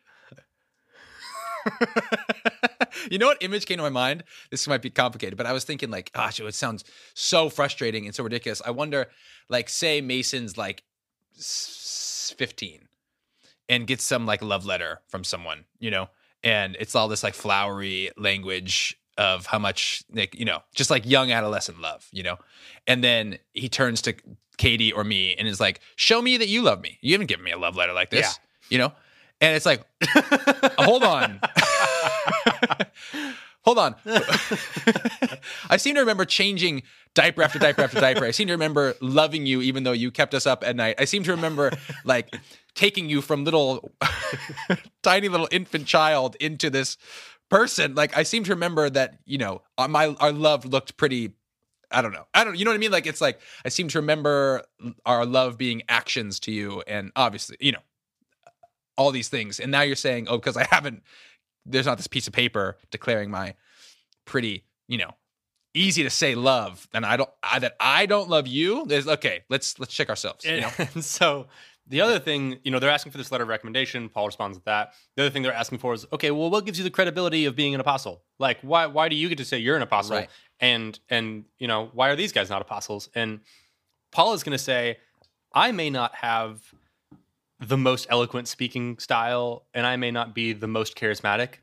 you know what image came to my mind? This might be complicated, but I was thinking like, gosh, it sounds so frustrating and so ridiculous. I wonder, like, say Mason's like 15 and gets some like love letter from someone, you know, and it's all this like flowery language of how much like, you know, just like young adolescent love, you know. And then he turns to Katie or me and is like, "Show me that you love me. You haven't given me a love letter like this." Yeah. You know? And it's like, hold on. Hold on. I seem to remember changing diaper after diaper after diaper. I seem to remember loving you even though you kept us up at night. I seem to remember like taking you from little tiny little infant child into this person. Like I seem to remember that, you know, uh, my our love looked pretty I don't know. I don't you know what I mean? Like it's like I seem to remember our love being actions to you and obviously, you know, all these things. And now you're saying, "Oh, because I haven't there's not this piece of paper declaring my pretty, you know, easy to say love, and I don't I, that I don't love you. There's okay. Let's let's check ourselves. You know, And so the other thing, you know, they're asking for this letter of recommendation. Paul responds with that. The other thing they're asking for is, okay, well, what gives you the credibility of being an apostle? Like, why why do you get to say you're an apostle? Right. And and you know, why are these guys not apostles? And Paul is going to say, I may not have the most eloquent speaking style, and I may not be the most charismatic,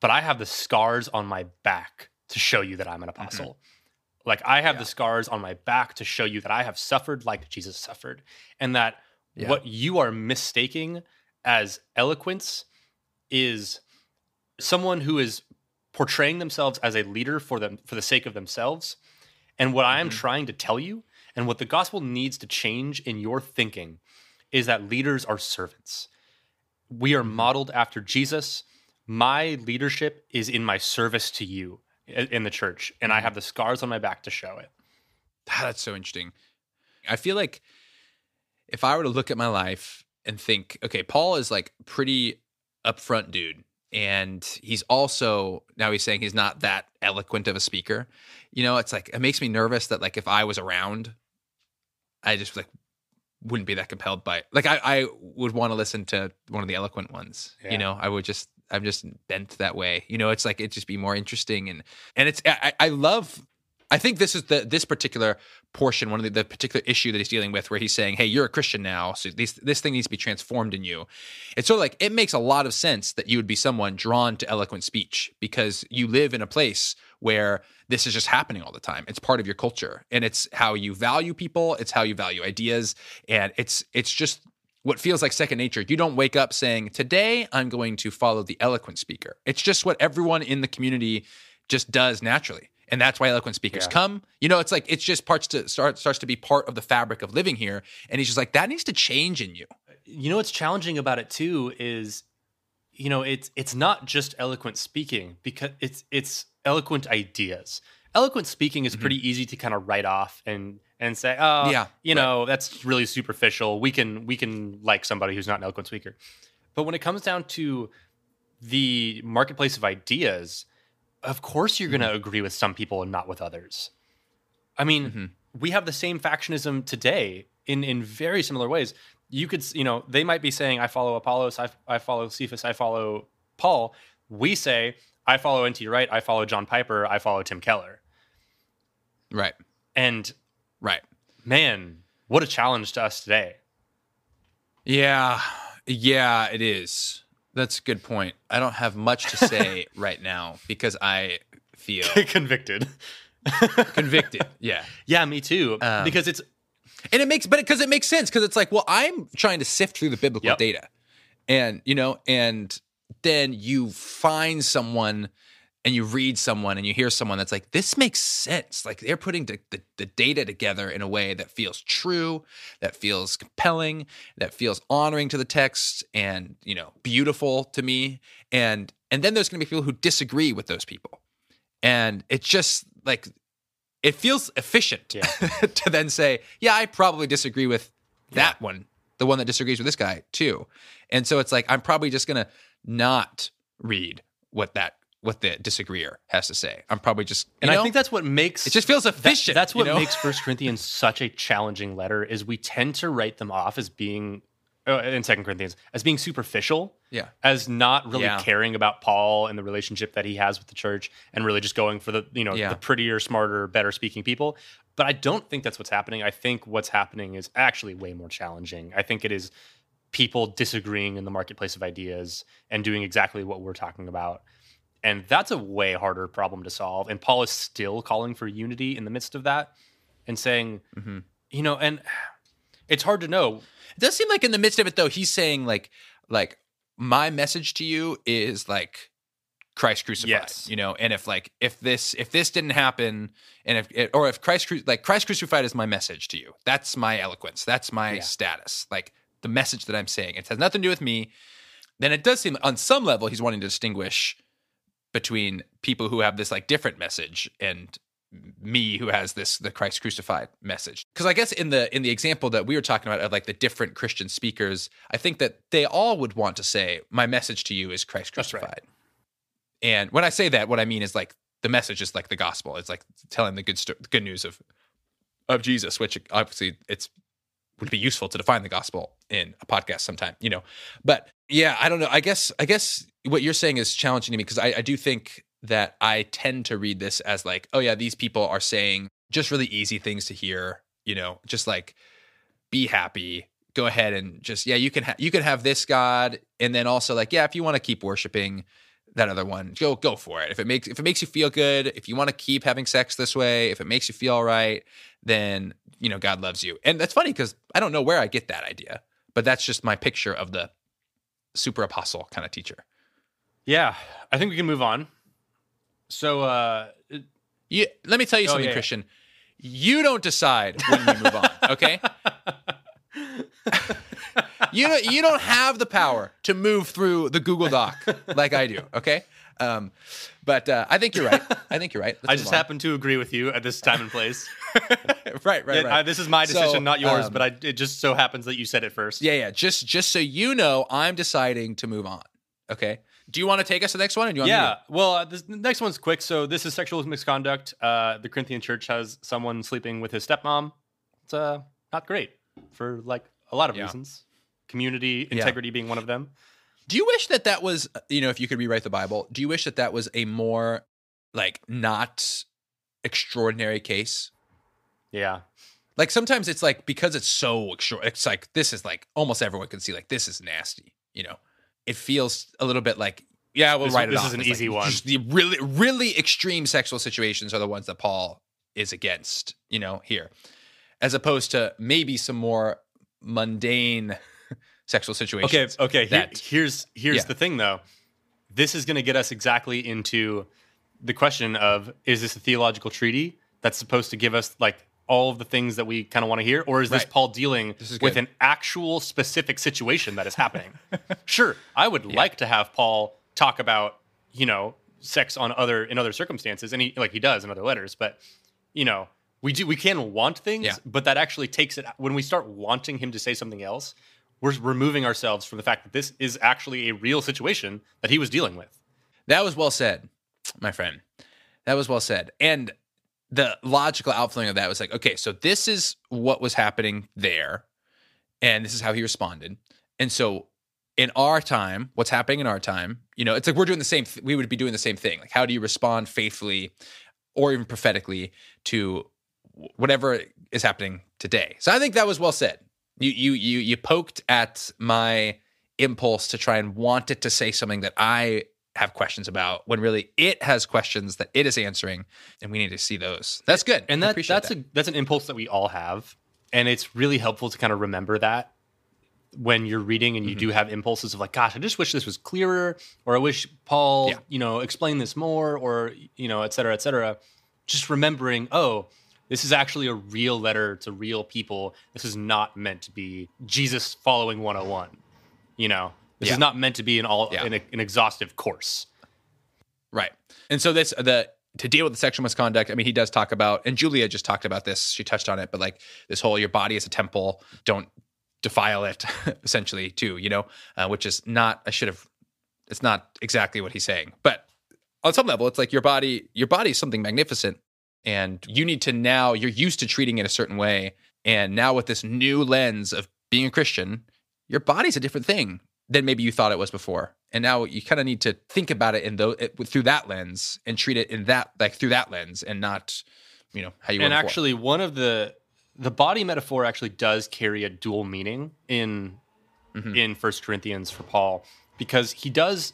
but I have the scars on my back to show you that I'm an apostle. Like I have Yeah. the scars on my back to show you that I have suffered like Jesus suffered, and that Yeah. what you are mistaking as eloquence is someone who is portraying themselves as a leader for them for the sake of themselves. And what I am Mhm. trying to tell you, and what the gospel needs to change in your thinking, is that leaders are servants. We are mm-hmm. modeled after Jesus. My leadership is in my service to you in the church, and I mm-hmm. have the scars on my back to show it. That's so interesting. I feel like if I were to look at my life and think, okay, Paul is like pretty upfront dude. And he's also now he's saying he's not that eloquent of a speaker. You know, it's like it makes me nervous that like if I was around, I just like wouldn't be that compelled by like I, I would want to listen to one of the eloquent ones. Yeah. You know, I would just I'm just bent that way. You know, it's like it'd just be more interesting and and it's I, I love I think this is the this particular portion, one of the, the particular issue that he's dealing with, where he's saying, "Hey, you're a Christian now, so this this thing needs to be transformed in you." It's sort of like it makes a lot of sense that you would be someone drawn to eloquent speech because you live in a place where this is just happening all the time. It's part of your culture, and it's how you value people. It's how you value ideas, and it's it's just what feels like second nature. You don't wake up saying, "Today I'm going to follow the eloquent speaker." It's just what everyone in the community just does naturally and that's why eloquent speakers Yeah. come. You know, it's like it's just parts to start starts to be part of the fabric of living here. And he's just like that needs to change in you. you know what's challenging about it too is you know it's it's not just eloquent speaking because it's it's eloquent ideas. Eloquent speaking is pretty easy to kind of write off and and say oh Yeah, you know that's really superficial. We can we can like somebody who's not an eloquent speaker. But when it comes down to the marketplace of ideas of course you're going to agree with some people and not with others. I mean Mhm. we have the same factionism today in in very similar ways you could, you know, they might be saying, I follow Apollos, I, I follow Cephas, I follow Paul. We say, I follow N.T. Wright, I follow John Piper, I follow Tim Keller. Right. And Right. man, what a challenge to us today. Yeah. Yeah, it is. That's a good point. I don't have much to say right now because I feel Convicted. convicted. Yeah. yeah, me too. Um, because it's And it makes, but because it makes sense, because it's like, well, I'm trying to sift through the biblical Yep. data, and you know, and then you find someone, and you read someone, and you hear someone that's like, this makes sense. Like they're putting the, the, the data together in a way that feels true, that feels compelling, that feels honoring to the text, and you know, beautiful to me. And and then there's going to be people who disagree with those people, and it's just like it feels efficient Yeah. to then say, yeah, I probably disagree with that one, the one that disagrees with this guy too. And so it's like I'm probably just gonna not read what that what the disagreeer has to say. I'm probably just and know, I think that's what makes it just feels that- efficient. that's what you know? makes First Corinthians such a challenging letter. Is we tend to write them off as being uh, in Second Corinthians as being superficial, yeah. as not really Yeah. caring about Paul and the relationship that he has with the church, and really just going for the you know Yeah. the prettier, smarter, better speaking people. But I don't think that's what's happening. I think what's happening is actually way more challenging. I think it is people disagreeing in the marketplace of ideas and doing exactly what we're talking about. And that's a way harder problem to solve. And Paul is still calling for unity in the midst of that and saying, Mhm. you know, and it's hard to know. It does seem like in the midst of it though, he's saying like like my message to you is like Christ crucified. Yes. You know, and if like if this if this didn't happen and if it, or if Christ cru- like Christ crucified is my message to you. That's my eloquence. That's my Yeah. status. Like the message that I'm saying. It has nothing to do with me. Then it does seem on some level he's wanting to distinguish between people who have this like different message and me who has this the Christ crucified message. Because I guess in the in the example that we were talking about of like the different Christian speakers, I think that they all would want to say, "My message to you is Christ That's right. crucified." And when I say that, what I mean is like the message is like the gospel. It's like telling the good sto- good news of of Jesus, which obviously it's would be useful to define the gospel in a podcast sometime, you know. But yeah, I don't know. I guess I guess what you're saying is challenging to me because I, I do think that I tend to read this as like, oh yeah, these people are saying just really easy things to hear, you know, just like be happy, go ahead and just yeah, you can ha- you can have this God, and then also like yeah, if you want to keep worshiping that other one, go go for it. If it makes if it makes you feel good, if you want to keep having sex this way, if it makes you feel all right, then you know God loves you. And that's funny because I don't know where I get that idea, but that's just my picture of the super apostle kind of teacher. Yeah, I think we can move on. So, uh, You, let me tell you Oh, something, yeah. Christian. You don't decide when we move on, okay? you don't, you don't have the power to move through the Google Doc like I do, okay? Um, but uh, I think you're right. I think you're right. Let's I just on. happen to agree with you at this time and place. right, right, It- right. I- this is my So, decision, not yours, um, but I, it just so happens that you said it first. yeah, yeah. Just just so you know, I'm deciding to move on. Okay. Do you want to take us to the next one? Do you want Yeah. to? Well, uh, this the next one's quick. So this is sexual misconduct. Uh, the Corinthian church has someone sleeping with his stepmom. It's uh, not great for like a lot of Yeah. reasons. Community Yeah. integrity being one of them. Do you wish that that was, you know, if you could rewrite the Bible, do you wish that that was a more like not extraordinary case? Yeah. Like sometimes it's like because it's so extra, it's like this is like almost everyone can see like this is nasty. You know, it feels a little bit like yeah, we'll This- write it this off. This is an It's like easy one. just the really really extreme sexual situations are the ones that Paul is against. You know, here as opposed to maybe some more mundane sexual situations. Okay. Okay. Here- here's here's Yeah. the thing, though. This is going to get us exactly into the question of: Is this a theological treaty that's supposed to give us like all of the things that we kind of want to hear, or is this Right. Paul dealing This is with an actual specific situation that is happening? sure, I would like to have Paul talk about you know sex on other in other circumstances, and he like he does in other letters, but you know. We do. We can want things, Yeah. but that actually takes it. When we start wanting him to say something else, we're removing ourselves from the fact that this is actually a real situation that he was dealing with. That was well said, my friend. That was well said. And the logical outflowing of that was like, okay, so this is what was happening there. and this is how he responded. And so in our time, what's happening in our time, you know, it's like we're doing the same th- we would be doing the same thing. Like how do you respond faithfully or even prophetically to whatever is happening today? So I think that was well said. You you you you poked at my impulse to try and want it to say something that I have questions about when really it has questions that it is answering and we need to see those. That's good. And that that's that. a that's an impulse that we all have and it's really helpful to kind of remember that when you're reading and you mm-hmm. do have impulses of like gosh, I just wish this was clearer or I wish Paul, yeah. you know, explained this more or you know, et cetera, et cetera. Just remembering, oh, this is actually a real letter to real people. This is not meant to be Jesus following 101. You know, this yeah. is not meant to be an all yeah. an, an exhaustive course. Right. And so this the to deal with the sexual misconduct, I mean, he does talk about, and Julia just talked about this. She touched on it, but like this whole your body is a temple, don't defile it, essentially, too, you know, uh, which is not, I should have, it's not exactly what he's saying. But on some level, it's like your body, your body is something magnificent. And you need to now, you're used to treating it a certain way. And now with this new lens of being a Christian, your body's a different thing than maybe you thought it was before. And now you kind of need to think about it in the through that lens and treat it in that like through that lens and not, you know, how you. And actually, one of the the body metaphor actually does carry a dual meaning in mm-hmm. in First Corinthians for Paul because he does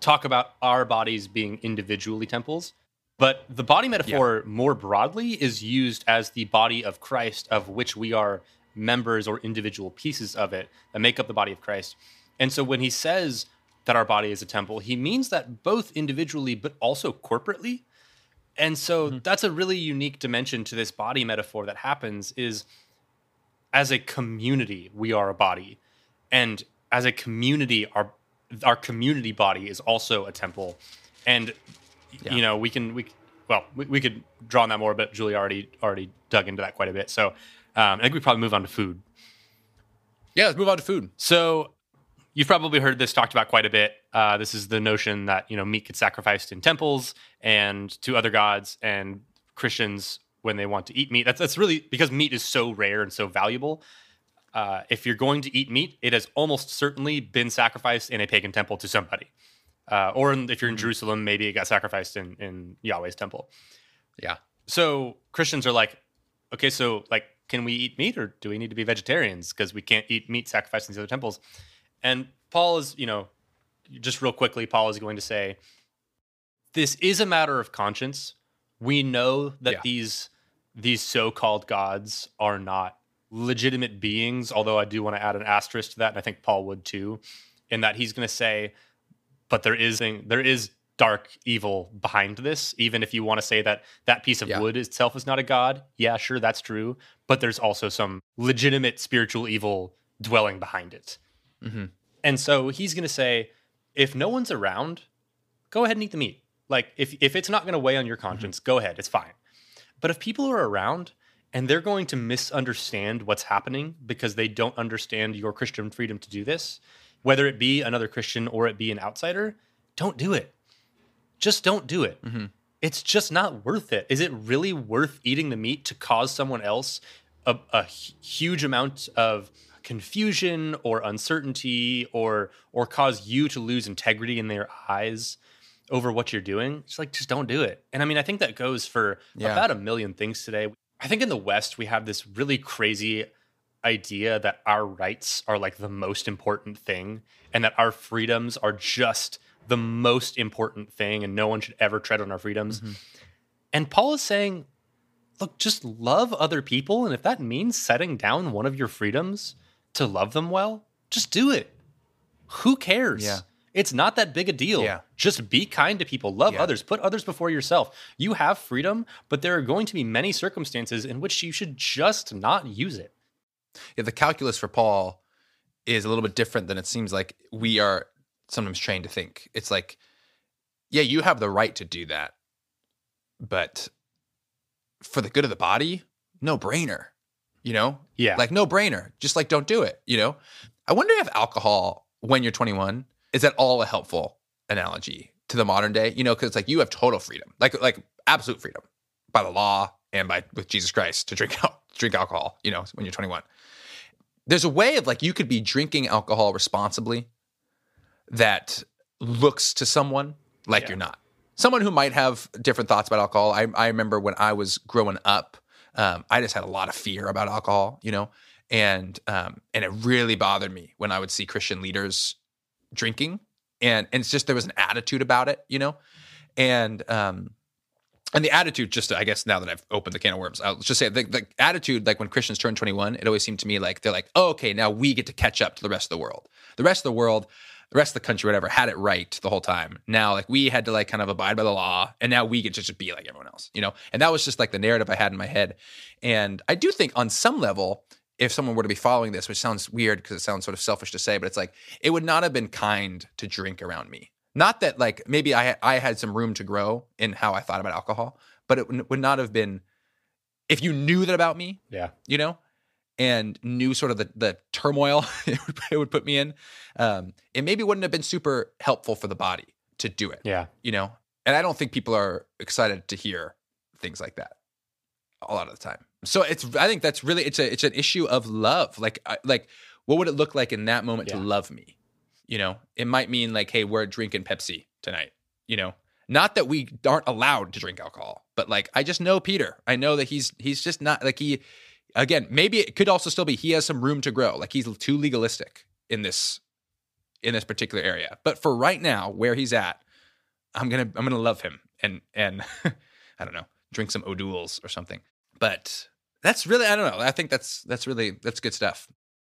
talk about our bodies being individually temples, but the body metaphor yeah. more broadly is used as the body of Christ, of which we are members or individual pieces of it that make up the body of Christ. And so when he says that our body is a temple, he means that both individually but also corporately. And so mm-hmm. that's a really unique dimension to this body metaphor that happens is as a community, we are a body. And as a community, our our community body is also a temple. And yeah. you know, we can we well, we, we could draw on that more, but Julie already already dug into that quite a bit. So um, I think we probably move on to food. Yeah, let's move on to food. So you've probably heard this talked about quite a bit. Uh, this is the notion that you know meat gets sacrificed in temples and to other gods, and Christians when they want to eat meat. That's that's really because meat is so rare and so valuable. Uh, if you're going to eat meat, it has almost certainly been sacrificed in a pagan temple to somebody. Uh, or in, if you're in mm-hmm. Jerusalem, maybe it got sacrificed in, in Yahweh's temple. Yeah. So Christians are like, okay, so like, can we eat meat or do we need to be vegetarians because we can't eat meat sacrificed in these other temples? And Paul is, you know, just real quickly, Paul is going to say, this is a matter of conscience. We know that yeah. these these so-called gods are not legitimate beings, although I do want to add an asterisk to that, and I think Paul would too, in that he's going to say, but there is there is dark evil behind this even if you want to say that that piece of yeah. wood itself is not a god yeah sure that's true but there's also some legitimate spiritual evil dwelling behind it mm-hmm. and so he's going to say if no one's around go ahead and eat the meat like if, if it's not going to weigh on your mm-hmm. conscience mm-hmm. go ahead it's fine but if people are around and they're going to misunderstand what's happening because they don't understand your christian freedom to do this whether it be another christian or it be an outsider don't do it just don't do it. Mm-hmm. It's just not worth it. Is it really worth eating the meat to cause someone else a, a huge amount of confusion or uncertainty or or cause you to lose integrity in their eyes over what you're doing? It's like just don't do it. And I mean, I think that goes for yeah. about a million things today. I think in the West we have this really crazy idea that our rights are like the most important thing and that our freedoms are just the most important thing and no one should ever tread on our freedoms. Mm-hmm. And Paul is saying, look, just love other people. And if that means setting down one of your freedoms to love them well, just do it. Who cares? Yeah. It's not that big a deal. Yeah. Just be kind to people. Love yeah. others. Put others before yourself. You have freedom, but there are going to be many circumstances in which you should just not use it. Yeah, the calculus for Paul is a little bit different than it seems like we are sometimes trained to think. It's like, yeah, you have the right to do that, but for the good of the body, no brainer. You know, yeah, like no brainer. Just like don't do it. You know, I wonder if alcohol when you're 21 is at all a helpful analogy to the modern day. You know, because it's like you have total freedom, like like absolute freedom by the law and by with Jesus Christ to drink out drink alcohol. You know, when you're 21 there's a way of like you could be drinking alcohol responsibly that looks to someone like Yeah. you're not. Someone who might have different thoughts about alcohol. I, I remember when I was growing up, um, I just had a lot of fear about alcohol, you know, and um, and it really bothered me when I would see Christian leaders drinking, and and it's just there was an attitude about it, you know, and um, and the attitude just i guess now that i've opened the can of worms i'll just say the, the attitude like when christians turn 21 it always seemed to me like they're like oh, okay now we get to catch up to the rest of the world the rest of the world the rest of the country whatever had it right the whole time. Now like we had to like kind of abide by the law and now we get to just be like everyone else you know? And that was just like the narrative i had in my head. And i do think on some level if someone were to be following this which sounds weird because it sounds sort of selfish to say but it's like it would not have been kind to drink around me. Not that like maybe I I had some room to grow in how I thought about alcohol, but it would would not have been if you knew that about me, Yeah. you know, and knew sort of the the turmoil it would, it would put me in. Um, it maybe wouldn't have been super helpful for the body to do it, Yeah. you know. And I don't think people are excited to hear things like that a lot of the time. So it's I think that's really it's a it's an issue of love. Like I- like what would it look like in that moment to love me? You know, it might mean like, hey, we're drinking Pepsi tonight. You know, not that we aren't allowed to drink alcohol, but like I just know Peter. I know that he's he's just not like he. Again, maybe it could also still be he has some room to grow. Like he's too legalistic in this in this particular area. But for right now, where he's at, I'm gonna I'm gonna love him and and I don't know, drink some O'Doul's or something. But that's really I don't know. I think that's that's really that's good stuff.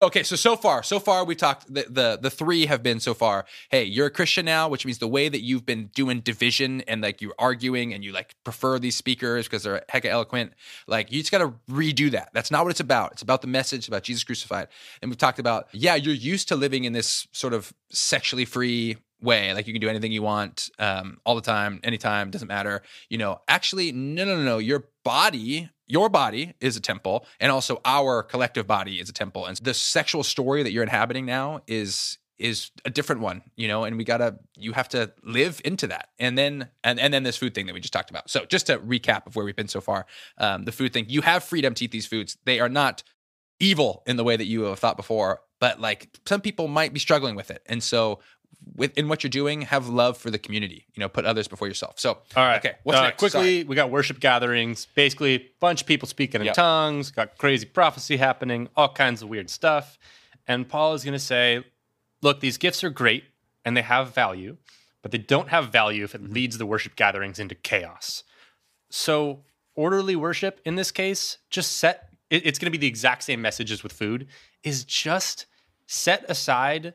Okay, so so far, so far we've talked the, the the three have been so far. Hey, you're a Christian now, which means the way that you've been doing division and like you're arguing and you like prefer these speakers because they're hecka eloquent. Like you just got to redo that. That's not what it's about. It's about the message about Jesus crucified. And we've talked about yeah, you're used to living in this sort of sexually free way like you can do anything you want um, all the time anytime doesn't matter you know actually no no no no your body your body is a temple and also our collective body is a temple. And the sexual story that you're inhabiting now is is a different one you know and we gotta you have to live into that. And then and, and then this food thing that we just talked about. So just to recap of where we've been so far um, the food thing you have freedom to eat these foods. They are not evil in the way that you have thought before but like some people might be struggling with it. And so with in what you're doing have love for the community you know put others before yourself so All right. okay what's Uh, next Quickly, we got worship gatherings. Basically, a bunch of people speaking in Yep. tongues, got crazy prophecy happening, all kinds of weird stuff. And Paul is going to say, look, these gifts are great and they have value, but they don't have value if it leads the worship gatherings into chaos. So, orderly worship in this case, just set it- it's going to be the exact same message as with food, is just set aside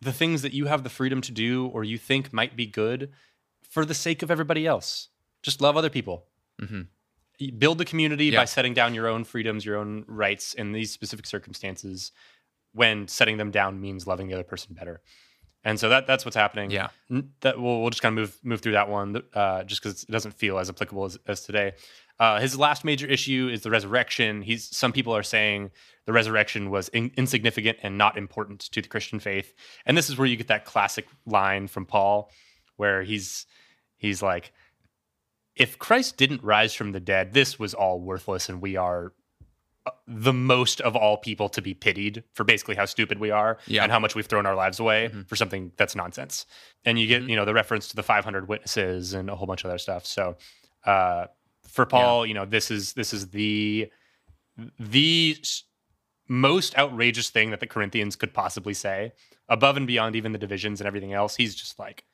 the things that you have the freedom to do or you think might be good for the sake of everybody else. Just love other people. Mhm. Y- Build the community Yeah. by setting down your own freedoms, your own rights in these specific circumstances when setting them down means loving the other person better. And so that that's what's happening. Yeah. That we'll, we'll just kind of move move through that one uh, just because it doesn't feel as applicable as, as today. Uh, his last major issue is the resurrection. He's some people are saying the resurrection was in, insignificant and not important to the Christian faith. And this is where you get that classic line from Paul, where he's he's like, if Christ didn't rise from the dead, this was all worthless, and we are uh, the most of all people to be pitied for basically how stupid we are Yeah. and how much we've thrown our lives away Mhm. for something that's nonsense. And you get, Mhm. you know, the reference to the 500 witnesses and a whole bunch of other stuff. So, uh, for Paul, you know, this is this is the the most outrageous thing that the Corinthians could possibly say, above and beyond even the divisions and everything else. He's just like,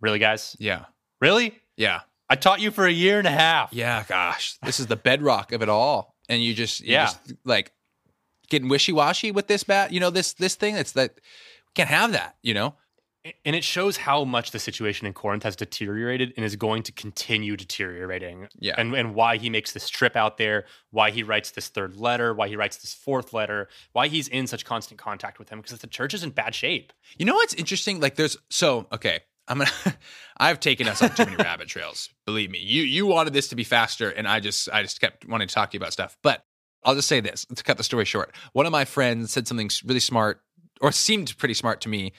really, guys, yeah really? yeah I taught you for a year and a half. Yeah, gosh, this is the bedrock of it all, and you just, Yeah. just like getting wishy washy with this bat. You know, this this thing. It's that we can't have that. You know, and it shows how much the situation in Corinth has deteriorated and is going to continue deteriorating. Yeah. And and why he makes this trip out there, why he writes this third letter, why he writes this fourth letter, why he's in such constant contact with him because the church is in bad shape. you know what's interesting? Like, there's so okay. I'm gonna. I've taken us on too many rabbit trails. Believe me. You you wanted this to be faster, and I just I just kept wanting to talk to you about stuff. But I'll just say this to cut the story short. One of my friends said something really smart, or seemed pretty smart to me,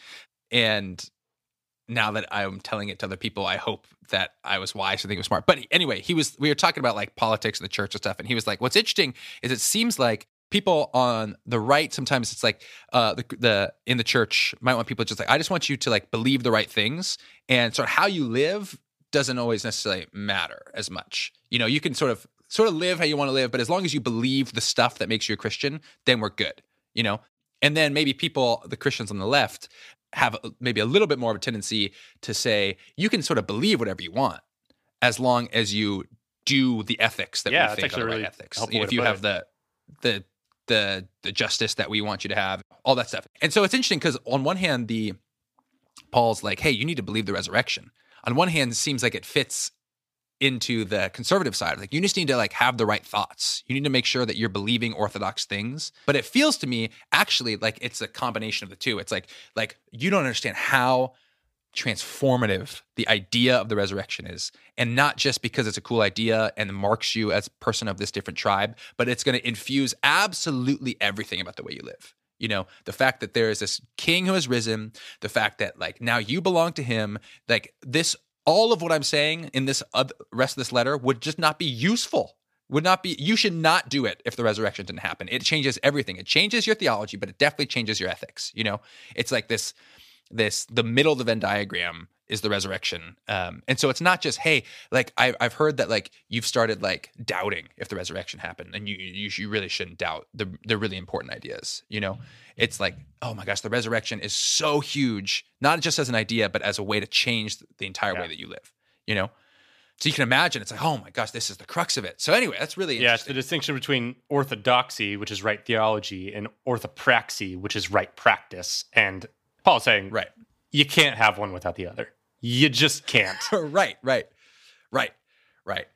and now that I'm telling it to other people, I hope that I was wise to think it was smart. But anyway, he was we were talking about like politics and the church and stuff, and he was like, "What's interesting is it seems like people on the right sometimes it's like uh the, the in the church might want people just like i just want you to like believe the right things. And sort of how you live doesn't always necessarily matter as much. You know you can sort of sort of live how you want to live but as long as you believe the stuff that makes you a christian then we're good you know? And then maybe people the christians on the left have maybe a little bit more of a tendency to say you can sort of believe whatever you want as long as you do the ethics that Yeah, we think are the actually right really ethics. You know, if you have it. the the the the justice that we want you to have all that stuff. And so it's interesting because on one hand the paul's like hey you need to believe the resurrection. On one hand it seems like it fits into the conservative side. Like you just need to like have the right thoughts. You need to make sure that you're believing orthodox things. But it feels to me actually like it's a combination of the two. It's like like you don't understand how transformative the idea of the resurrection is. And not just because it's a cool idea and marks you as a person of this different tribe but it's going to infuse absolutely everything about the way you live. You know the fact that there is this king who has risen the fact that like now you belong to him like this all of what i'm saying in this rest of this letter would just not be useful would not be you should not do it if the resurrection didn't happen. It changes everything. It changes your theology but it definitely changes your ethics you know? It's like this this the middle of the venn diagram is the resurrection um, and so it's not just hey like I, i've heard that like you've started like doubting if the resurrection happened and you you, you really shouldn't doubt the the really important ideas you know it's like oh my gosh the resurrection is so huge not just as an idea but as a way to change the entire Yeah. way that you live you know so you can imagine it's like oh my gosh this is the crux of it so anyway that's really Yeah, it's the distinction between orthodoxy, which is right theology, and orthopraxy, which is right practice. And Paul's saying, right you can't have one without the other. You just can't. right, right, right, right.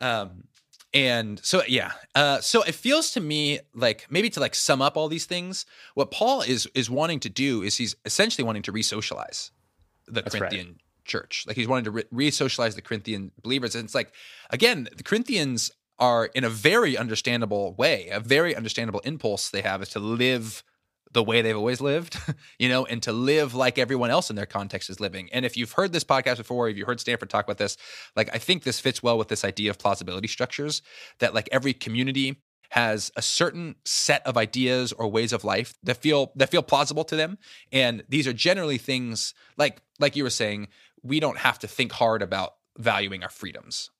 Um, and so yeah, uh, so it feels to me like maybe to like sum up all these things, what Paul is is wanting to do is he's essentially wanting to re-socialize the That's right. Corinthian church. Like he's wanting to re- re-socialize the Corinthian believers, and it's like again, the Corinthians are in a very understandable way, a very understandable impulse they have is to live the way they've always lived, you know, and to live like everyone else in their context is living. And if you've heard this podcast before, if you heard Stanford talk about this, like I think this fits well with this idea of plausibility structures that like every community has a certain set of ideas or ways of life that feel that feel plausible to them and these are generally things like like you were saying we don't have to think hard about valuing our freedoms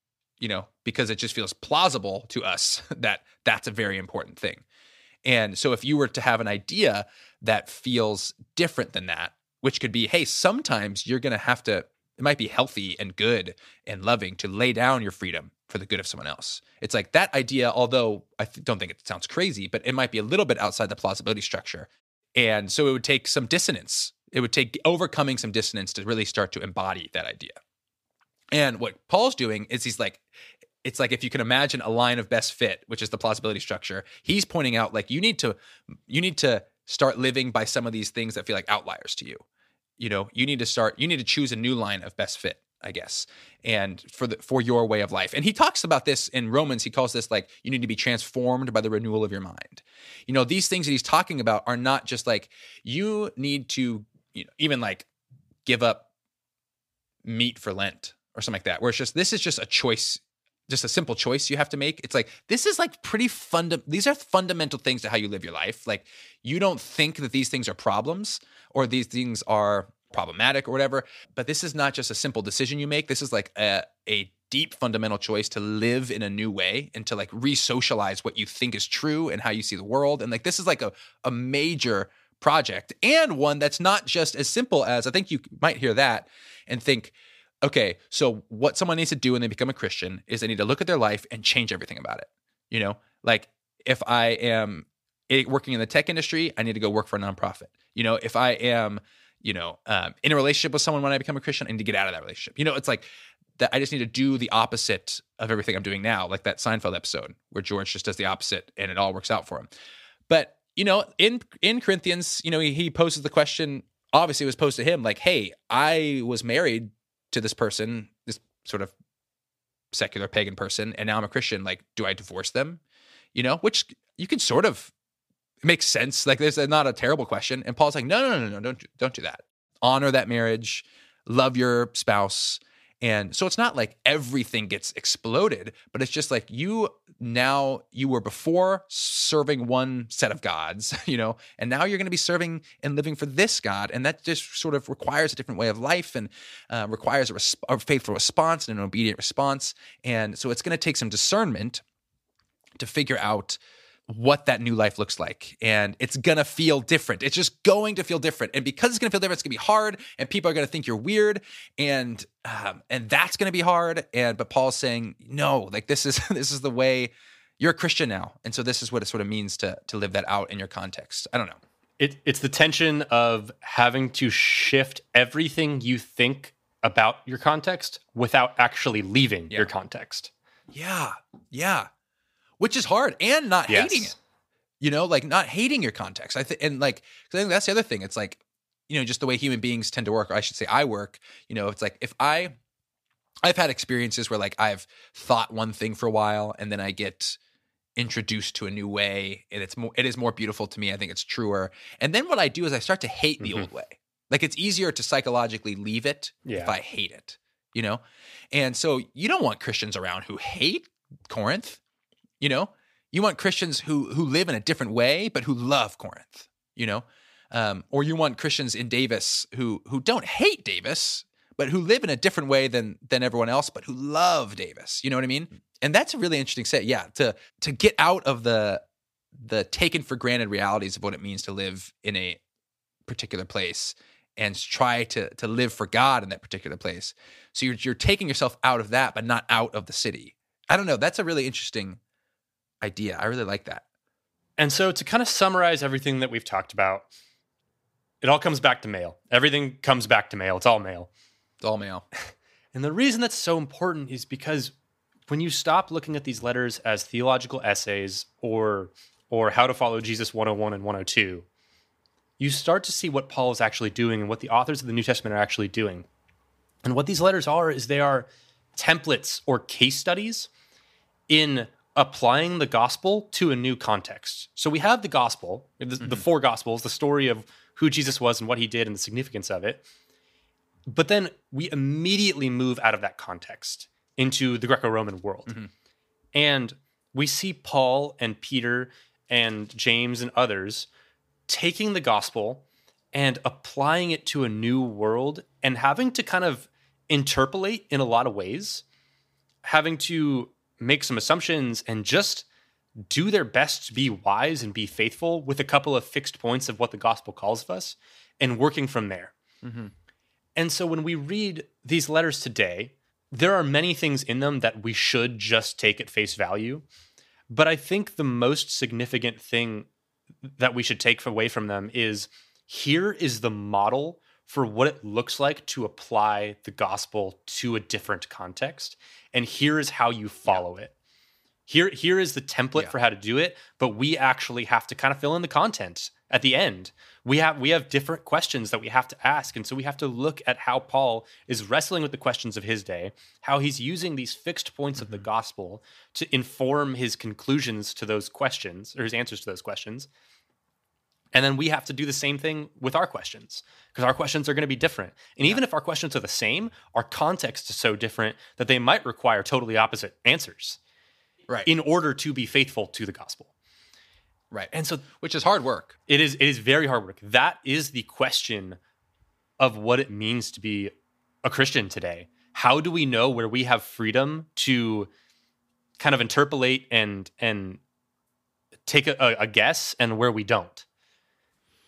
you know because it just feels plausible to us that that's a very important thing and so if you were to have an idea that feels different than that, which could be, hey, sometimes you're going to have to, it might be healthy and good and loving to lay down your freedom for the good of someone else. It's like that idea, although I th- don't think it sounds crazy, but it might be a little bit outside the plausibility structure. And so it would take some dissonance. It would take overcoming some dissonance to really start to embody that idea. And what Paul's doing is he's like, it's like if you can imagine a line of best fit, which is the plausibility structure, he's pointing out like you need to you need to start living by some of these things that feel like outliers to you. You know, you need to start you need to choose a new line of best fit, I guess. And for the for your way of life. And he talks about this in Romans, he calls this like you need to be transformed by the renewal of your mind. You know, these things that he's talking about are not just like you need to you know, even like give up meat for Lent or something like that, where it's just this is just a choice just a simple choice you have to make. It's like this is like pretty funda these are fundamental things to how you live your life. Like you don't think that these things are problems or these things are problematic or whatever, but this is not just a simple decision you make. This is like a a deep fundamental choice to live in a new way and to like re-socialize what you think is true and how you see the world. And like this is like a a major project and one that's not just as simple as I think you might hear that and think okay, so what someone needs to do when they become a Christian is they need to look at their life and change everything about it. You know, like if I am working in the tech industry, I need to go work for a nonprofit. You know, if I am, you know, um, in a relationship with someone when I become a Christian, I need to get out of that relationship. You know, it's like that. I just need to do the opposite of everything I'm doing now, like that Seinfeld episode where George just does the opposite and it all works out for him. But you know, in in Corinthians, you know, he, he poses the question. Obviously, it was posed to him like, "Hey, I was married to this person, this sort of secular pagan person, and now I'm a Christian. Like, do I divorce them? You know, which you can sort of makes sense. Like, there's not a terrible question. And Paul's like, no, no, no, no, no, don't don't do that. Honor that marriage, love your spouse, And so it's not like everything gets exploded, but it's just like you now you were before serving one set of gods, you know, and now you're going to be serving and living for this God. And that just sort of requires a different way of life and uh, requires a, a faithful response and an obedient response. And so it's going to take some discernment to figure out what that new life looks like. And it's going to feel different. It's just going to feel different. And because it's going to feel different, it's going to be hard and people are going to think you're weird and um, and that's going to be hard and but Paul's saying, "No, like this is this is the way you're a Christian now." And so this is what it sort of means to to live that out in your context. I don't know. It, it's the tension of having to shift everything you think about your context without actually leaving Yeah. your context. Yeah. Yeah. Which is hard and not Yes. hating it. You know, like not hating your context. I think and like I think that's the other thing. It's like, you know, just the way human beings tend to work, or I should say I work, you know, it's like if I I've had experiences where like I've thought one thing for a while and then I get introduced to a new way and it's more it is more beautiful to me. I think it's truer. And then what I do is I start to hate the Mhm. old way. Like it's easier to psychologically leave it if I hate it, you know? And so you don't want Christians around who hate Corinth, you know? You want Christians who who live in a different way but who love Corinth, you know? Um, or you want Christians in Davis who who don't hate Davis but who live in a different way than than everyone else but who love Davis. You know what I mean? And that's a really interesting set. Yeah, to to get out of the the taken for granted realities of what it means to live in a particular place and try to to live for God in that particular place. So you're you're taking yourself out of that, but not out of the city. I don't know. That's a really interesting idea. I really like that. And so, to kind of summarize everything that we've talked about, it all comes back to mail. Everything comes back to mail. It's all mail. It's all mail. And the reason that's so important is because when you stop looking at these letters as theological essays or or how to follow Jesus 101 and 102, you start to see what Paul is actually doing and what the authors of the New Testament are actually doing. And what these letters are is they are templates or case studies in applying the gospel to a new context. So we have the gospel, the, the mm-hmm. four gospels, the story of who Jesus was and what he did and the significance of it. But then we immediately move out of that context into the Greco Roman world. Mm-hmm. And we see Paul and Peter and James and others taking the gospel and applying it to a new world and having to kind of interpolate in a lot of ways, having to make some assumptions and just do their best to be wise and be faithful with a couple of fixed points of what the gospel calls of us and working from there. Mm-hmm. And so when we read these letters today, there are many things in them that we should just take at face value. But I think the most significant thing that we should take away from them is here is the model for what it looks like to apply the gospel to a different context. And here is how you follow it. Here, here is the template Yeah. for how to do it, but we actually have to kind of fill in the content at the end. We have we have different questions that we have to ask, and so we have to look at how Paul is wrestling with the questions of his day, how he's using these fixed points of the mm-hmm. gospel to inform his conclusions to those questions or his answers to those questions. And then we have to do the same thing with our questions because our questions are going to be different. And even if our questions are the same, our context is so different that they might require totally opposite answers Right. in order to be faithful to the gospel. right. And so Which is hard work. it is it is very hard work. That is the question of what it means to be a Christian today. How do we know where we have freedom to kind of interpolate and and take a, a guess and where we don't?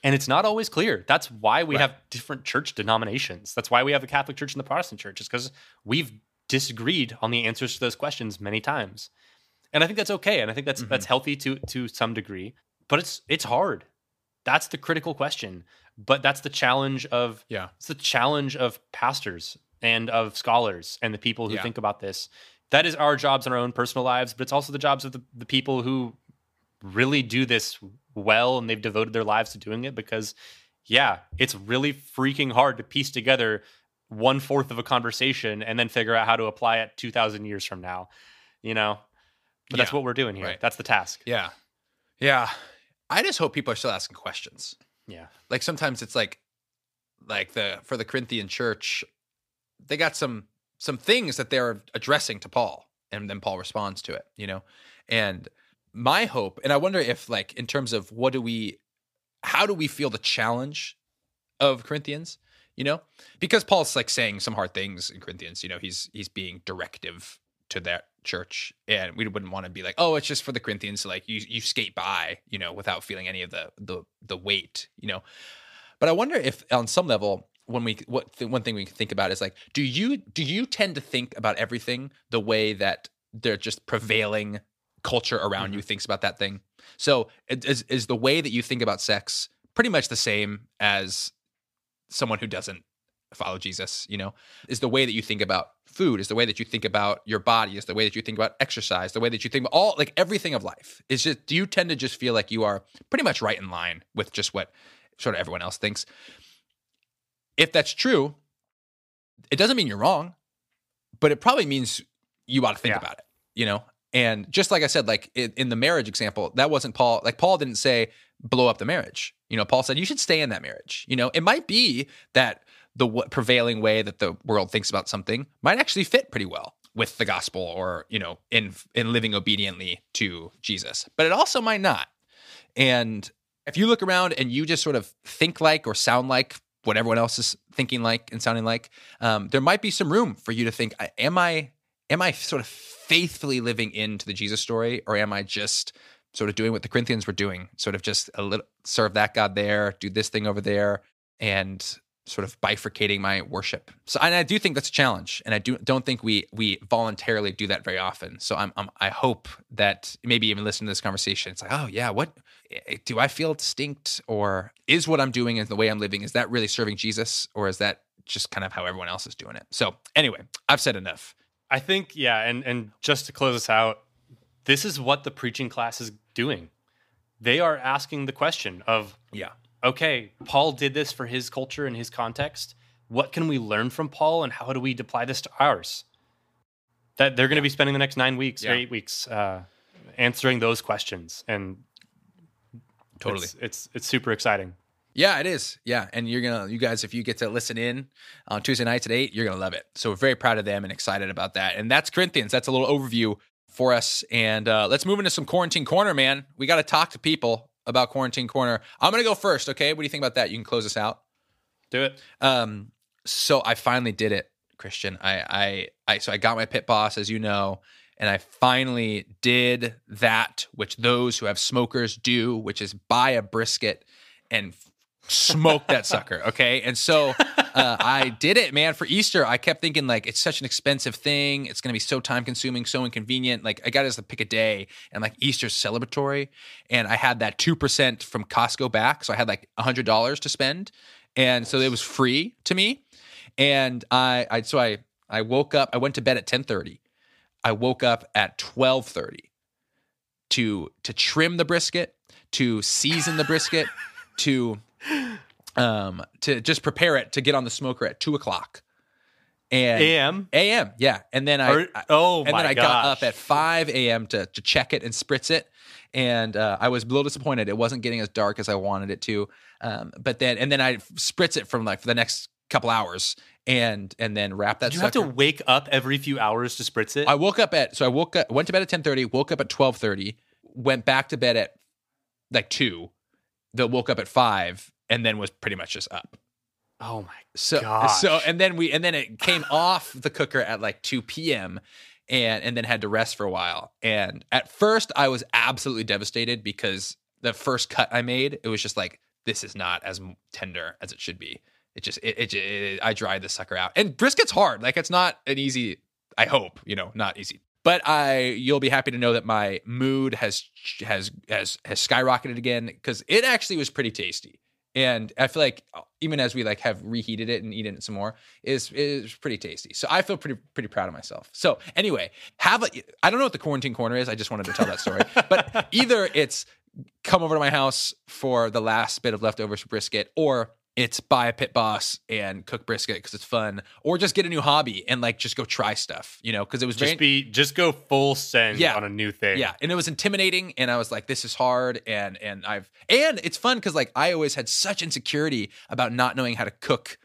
And it's not always clear. That's why we Right. have different church denominations. That's why we have the Catholic Church and the Protestant Church. Is because we've disagreed on the answers to those questions many times. And I think that's okay. And I think that's Mm-hmm. that's healthy to to some degree. But it's it's hard. That's the critical question. But that's the challenge of Yeah. it's the challenge of pastors and of scholars and the people who Yeah. think about this. That is our jobs in our own personal lives, but it's also the jobs of the, the people who really do this well and they've devoted their lives to doing it because yeah, it's really freaking hard to piece together one fourth of a conversation and then figure out how to apply it 2000 years from now, you know? But that's what we're doing here. right. That's the task. Yeah. Yeah. I just hope people are still asking questions. Yeah. like sometimes it's like like the for the corinthian church they got some some things that they're addressing to Paul, and then Paul responds to it. You know, and my hope, and I wonder if like in terms of what do we, how do we feel the challenge of Corinthians? You know, because Paul's like saying some hard things in Corinthians. You know, he's he's being directive to that church and we wouldn't want to be like oh it's just for the corinthians so like you you skate by you know without feeling any of the the the weight you know but i wonder if on some level when we what one thing we can think about is like do you do you tend to think about everything the way that they're just prevailing culture around mm-hmm. you thinks about that thing so is is the way that you think about sex pretty much the same as someone who doesn't follow Jesus, you know, is the way that you think about food, is the way that you think about your body, is the way that you think about exercise, the way that you think about all like everything of life. Is just do you tend to just feel like you are pretty much right in line with just what sort of everyone else thinks? If that's true, it doesn't mean you're wrong, but it probably means you ought to think yeah. about it, you know? And just like I said, like in, the marriage example, that wasn't Paul. Like Paul didn't say blow up the marriage. You know, Paul said you should stay in that marriage. You know, it might be that the prevailing way that the world thinks about something might actually fit pretty well with the gospel or you know in in living obediently to Jesus but it also might not and if you look around and you just sort of think like or sound like what everyone else is thinking like and sounding like um, there might be some room for you to think am i am i sort of faithfully living into the jesus story or am i just sort of doing what the corinthians were doing sort of just a little serve that god there do this thing over there and sort of bifurcating my worship. So, and I do think that's a challenge, and I do don't think we we voluntarily do that very often. So, I'm, I'm I hope that maybe even listening to this conversation, it's like, oh yeah, what eh, do I feel distinct, or is what I'm doing and the way I'm living is that really serving Jesus, or is that just kind of how everyone else is doing it? So, anyway, I've said enough. I think yeah, and and just to close us out, this is what the preaching class is doing. They are asking the question of yeah okay, Paul did this for his culture and his context. What can we learn from Paul and how do we apply this to ours? That they're going to be spending the next nine weeks yeah. or eight weeks uh, answering those questions, and totally, it's, it's it's super exciting. Yeah, it is. Yeah, and you're gonna, you guys, if you get to listen in on Tuesday nights at eight, you're gonna love it. So we're very proud of them and excited about that. And that's Corinthians. That's a little overview for us. And uh, let's move into some quarantine corner, man. We got to talk to people about Quarantine Corner. I'm going to go first, okay? What do you think about that? You can close us out. Do it. Um, so I finally did it, Christian. I, I, I, so I got my pit boss, as you know, and I finally did that which those who have smokers do, which is buy a brisket and smoke that sucker. Okay. And so uh, I did it, man, for Easter. I kept thinking, like, it's such an expensive thing. It's going to be so time consuming, so inconvenient. Like, I got it as the pick a day, and like Easter's celebratory. And I had that 2% from Costco back. So I had like $100 to spend. And so it was free to me. And I, I so I, I woke up, I went to bed at 1030. I woke up at 1230 to to trim the brisket, to season the brisket, to um, to just prepare it to get on the smoker at two o'clock. And AM, AM, yeah. And then I, or, oh, and then I gosh. got up at five AM to to check it and spritz it. And uh, I was a little disappointed; it wasn't getting as dark as I wanted it to. Um, but then, and then I spritz it from like for the next couple hours, and and then wrap that. Did you sucker. have to wake up every few hours to spritz it? I woke up at so I woke up, went to bed at ten thirty, woke up at twelve thirty, went back to bed at like two, then woke up at five, and then was pretty much just up. Oh my so gosh. so and then we and then it came off the cooker at like 2 p.m. and and then had to rest for a while. And at first I was absolutely devastated because the first cut I made, it was just like this is not as tender as it should be. It just it, it, it I dried the sucker out. And brisket's hard. Like it's not an easy I hope, you know, not easy. But I you'll be happy to know that my mood has has has has skyrocketed again cuz it actually was pretty tasty and I feel like uh, even as we like have reheated it and eaten it some more, is is pretty tasty. So I feel pretty pretty proud of myself. So anyway, have a I don't know what the quarantine corner is. I just wanted to tell that story. but either it's come over to my house for the last bit of leftovers brisket, or it's buy a pit boss and cook brisket because it's fun, or just get a new hobby and like just go try stuff, you know, because it was just very, be just go full send yeah, on a new thing. Yeah, and it was intimidating, and I was like, this is hard, and and I've and it's fun because like I always had such insecurity about not knowing how to cook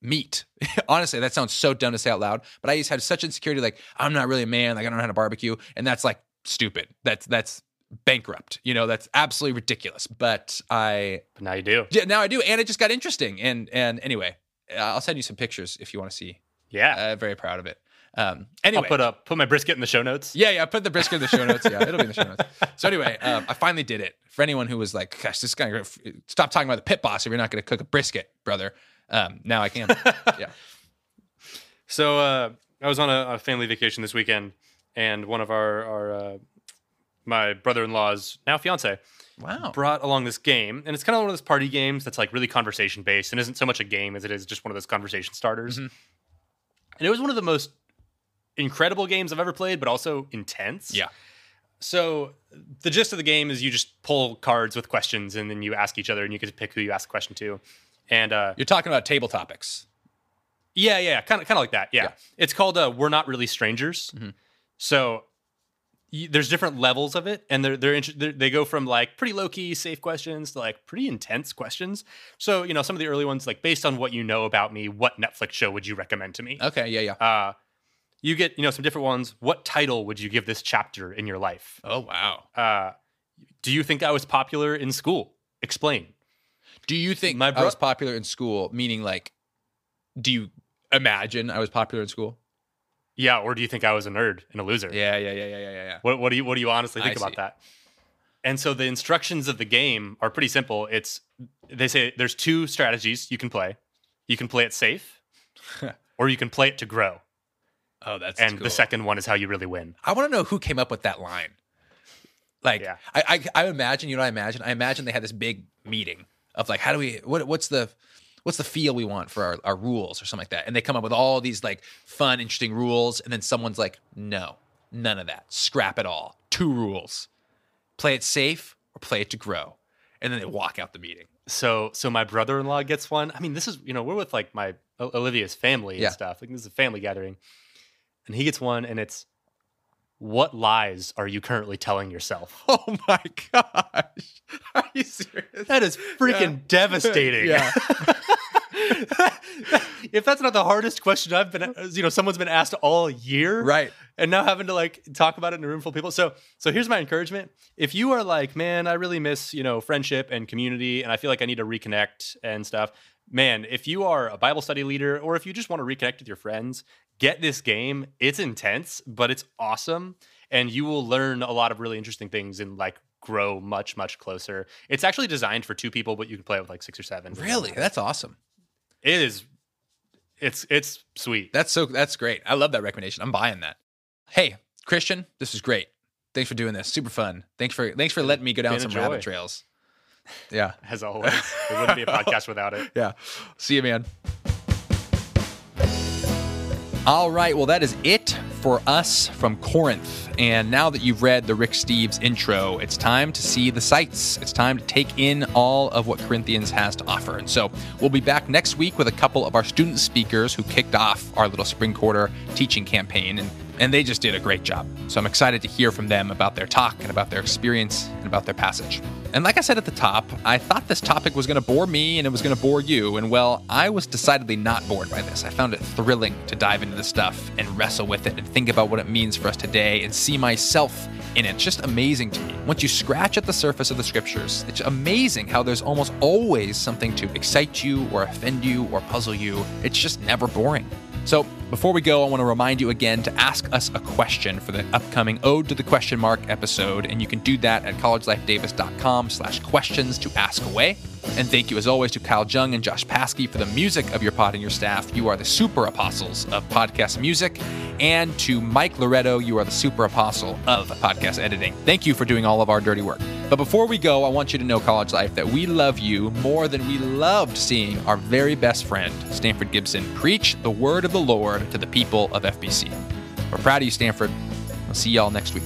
meat. Honestly, that sounds so dumb to say out loud, but I used to have such insecurity, like I'm not really a man, like I don't know how to barbecue, and that's like stupid. That's that's bankrupt. You know, that's absolutely ridiculous. But I But now you do. yeah, now I do, and it just got interesting. And and anyway, I'll send you some pictures if you want to see. Yeah. Uh, very proud of it. Um, anyway, I'll put up put my brisket in the show notes. yeah, yeah. Put the brisket in the show notes. Yeah, it'll be in the show notes. So anyway, um, I finally did it. For anyone who was like, "Gosh, this guy, stop talking about the pit boss if you're not going to cook a brisket, brother." Um, now I can. yeah. So uh, I was on a, a family vacation this weekend, and one of our our uh, my brother in law's now fiance Wow. brought along this game, and it's kind of one of those party games that's like really conversation based and isn't so much a game as it is just one of those conversation starters. Mhm. And it was one of the most incredible games I've ever played, but also intense. Yeah. So the gist of the game is you just pull cards with questions, and then you ask each other, and you get to pick who you ask the question to. And uh, You're talking about table topics. yeah, yeah, kind of, kind of like that. Yeah, Yeah. it's called uh, "We're Not Really Strangers." Mhm. So there's different levels of it, and they're they're, they're they go from like pretty low key, safe questions to like pretty intense questions. So you know, some of the early ones, like based on what you know about me, what Netflix show would you recommend to me? Okay. Yeah. Yeah. Uh, you get you know some different ones. What title would you give this chapter in your life? Oh wow. Uh, do you think I was popular in school? Explain. Do you think My I was popular in school? Meaning, like, do you imagine I was popular in school? Yeah, or do you think I was a nerd and a loser? Yeah. Yeah. Yeah. Yeah. Yeah. Yeah. What, what do you what do you honestly think I about see. that? And so the instructions of the game are pretty simple. It's they say there's two strategies you can play. You can play it safe, or you can play it to grow. Oh, that's and cool. the second one is how you really win. I want to know who came up with that line. Like, Yeah. I, I, I imagine, you know, what I imagine, I imagine they had this big meeting of like, how do we, what, what's the, what's the feel we want for our, our rules or something like that, and they come up with all these like fun, interesting rules, and then someone's like, no, none of that, scrap it all, two rules, play it safe or play it to grow, and then they walk out the meeting. So so my brother-in-law gets one. I mean, this is you know we're with like my Olivia's family and Yeah. stuff. Like this is a family gathering, and he gets one, and it's what lies are you currently telling yourself? Oh my gosh, are you serious? That is freaking devastating. Yeah. if that's not the hardest question I've been, uh, you know, someone's been asked all year, Right. And now having to like talk about it in a room full of people. So, so here's my encouragement: if you are like, man, I really miss you know friendship and community, and I feel like I need to reconnect and stuff, man, if you are a Bible study leader or if you just want to reconnect with your friends, get this game. It's intense, but it's awesome, and you will learn a lot of really interesting things and like grow much much closer. It's actually designed for two people, but you can play it with like six or seven. Really? That's awesome. It is. It's it's sweet. That's so that's great. I love that recommendation. I'm buying that. Hey, Christian, this is great. Thanks for doing this. Super fun. Thanks for thanks for letting me go down been some joy. rabbit trails. Yeah. As always, it wouldn't be a podcast without it. Yeah. See you, man. All right. Well, that is it for us from Corinth. And now that you've read the Rick Steves intro, it's time to see the sights. It's time to take in all of what Corinthians has to offer. And so we'll be back next week with a couple of our student speakers who kicked off our little spring quarter teaching campaign. And, and they just did a great job. So I'm excited to hear from them about their talk and about their experience and about their passage. And like I said at the top, I thought this topic was going to bore me and it was going to bore you. And well, I was decidedly not bored by this. I found it thrilling to dive into this stuff and wrestle with it and think about what it means for us today and see myself in it. It's just amazing to me. Once you scratch at the surface of the scriptures, it's amazing how there's almost always something to excite you or offend you or puzzle you. It's just never boring. So, before we go, I want to remind you again to ask us a question for the upcoming Ode to the Question Mark episode, and you can do that at collegelifedavis.com slash questions to ask away. And thank you, as always, to Kyle Jung and Josh Paskey for the music of your pod and your staff. You are the super apostles of podcast music. And to Mike Loretto, you are the super apostle of podcast editing. Thank you for doing all of our dirty work. But before we go, I want you to know, College Life, that we love you more than we loved seeing our very best friend, Stanford Gibson, preach the word of the Lord to the people of FBC. We're proud of you, Stanford. I'll see y'all next week.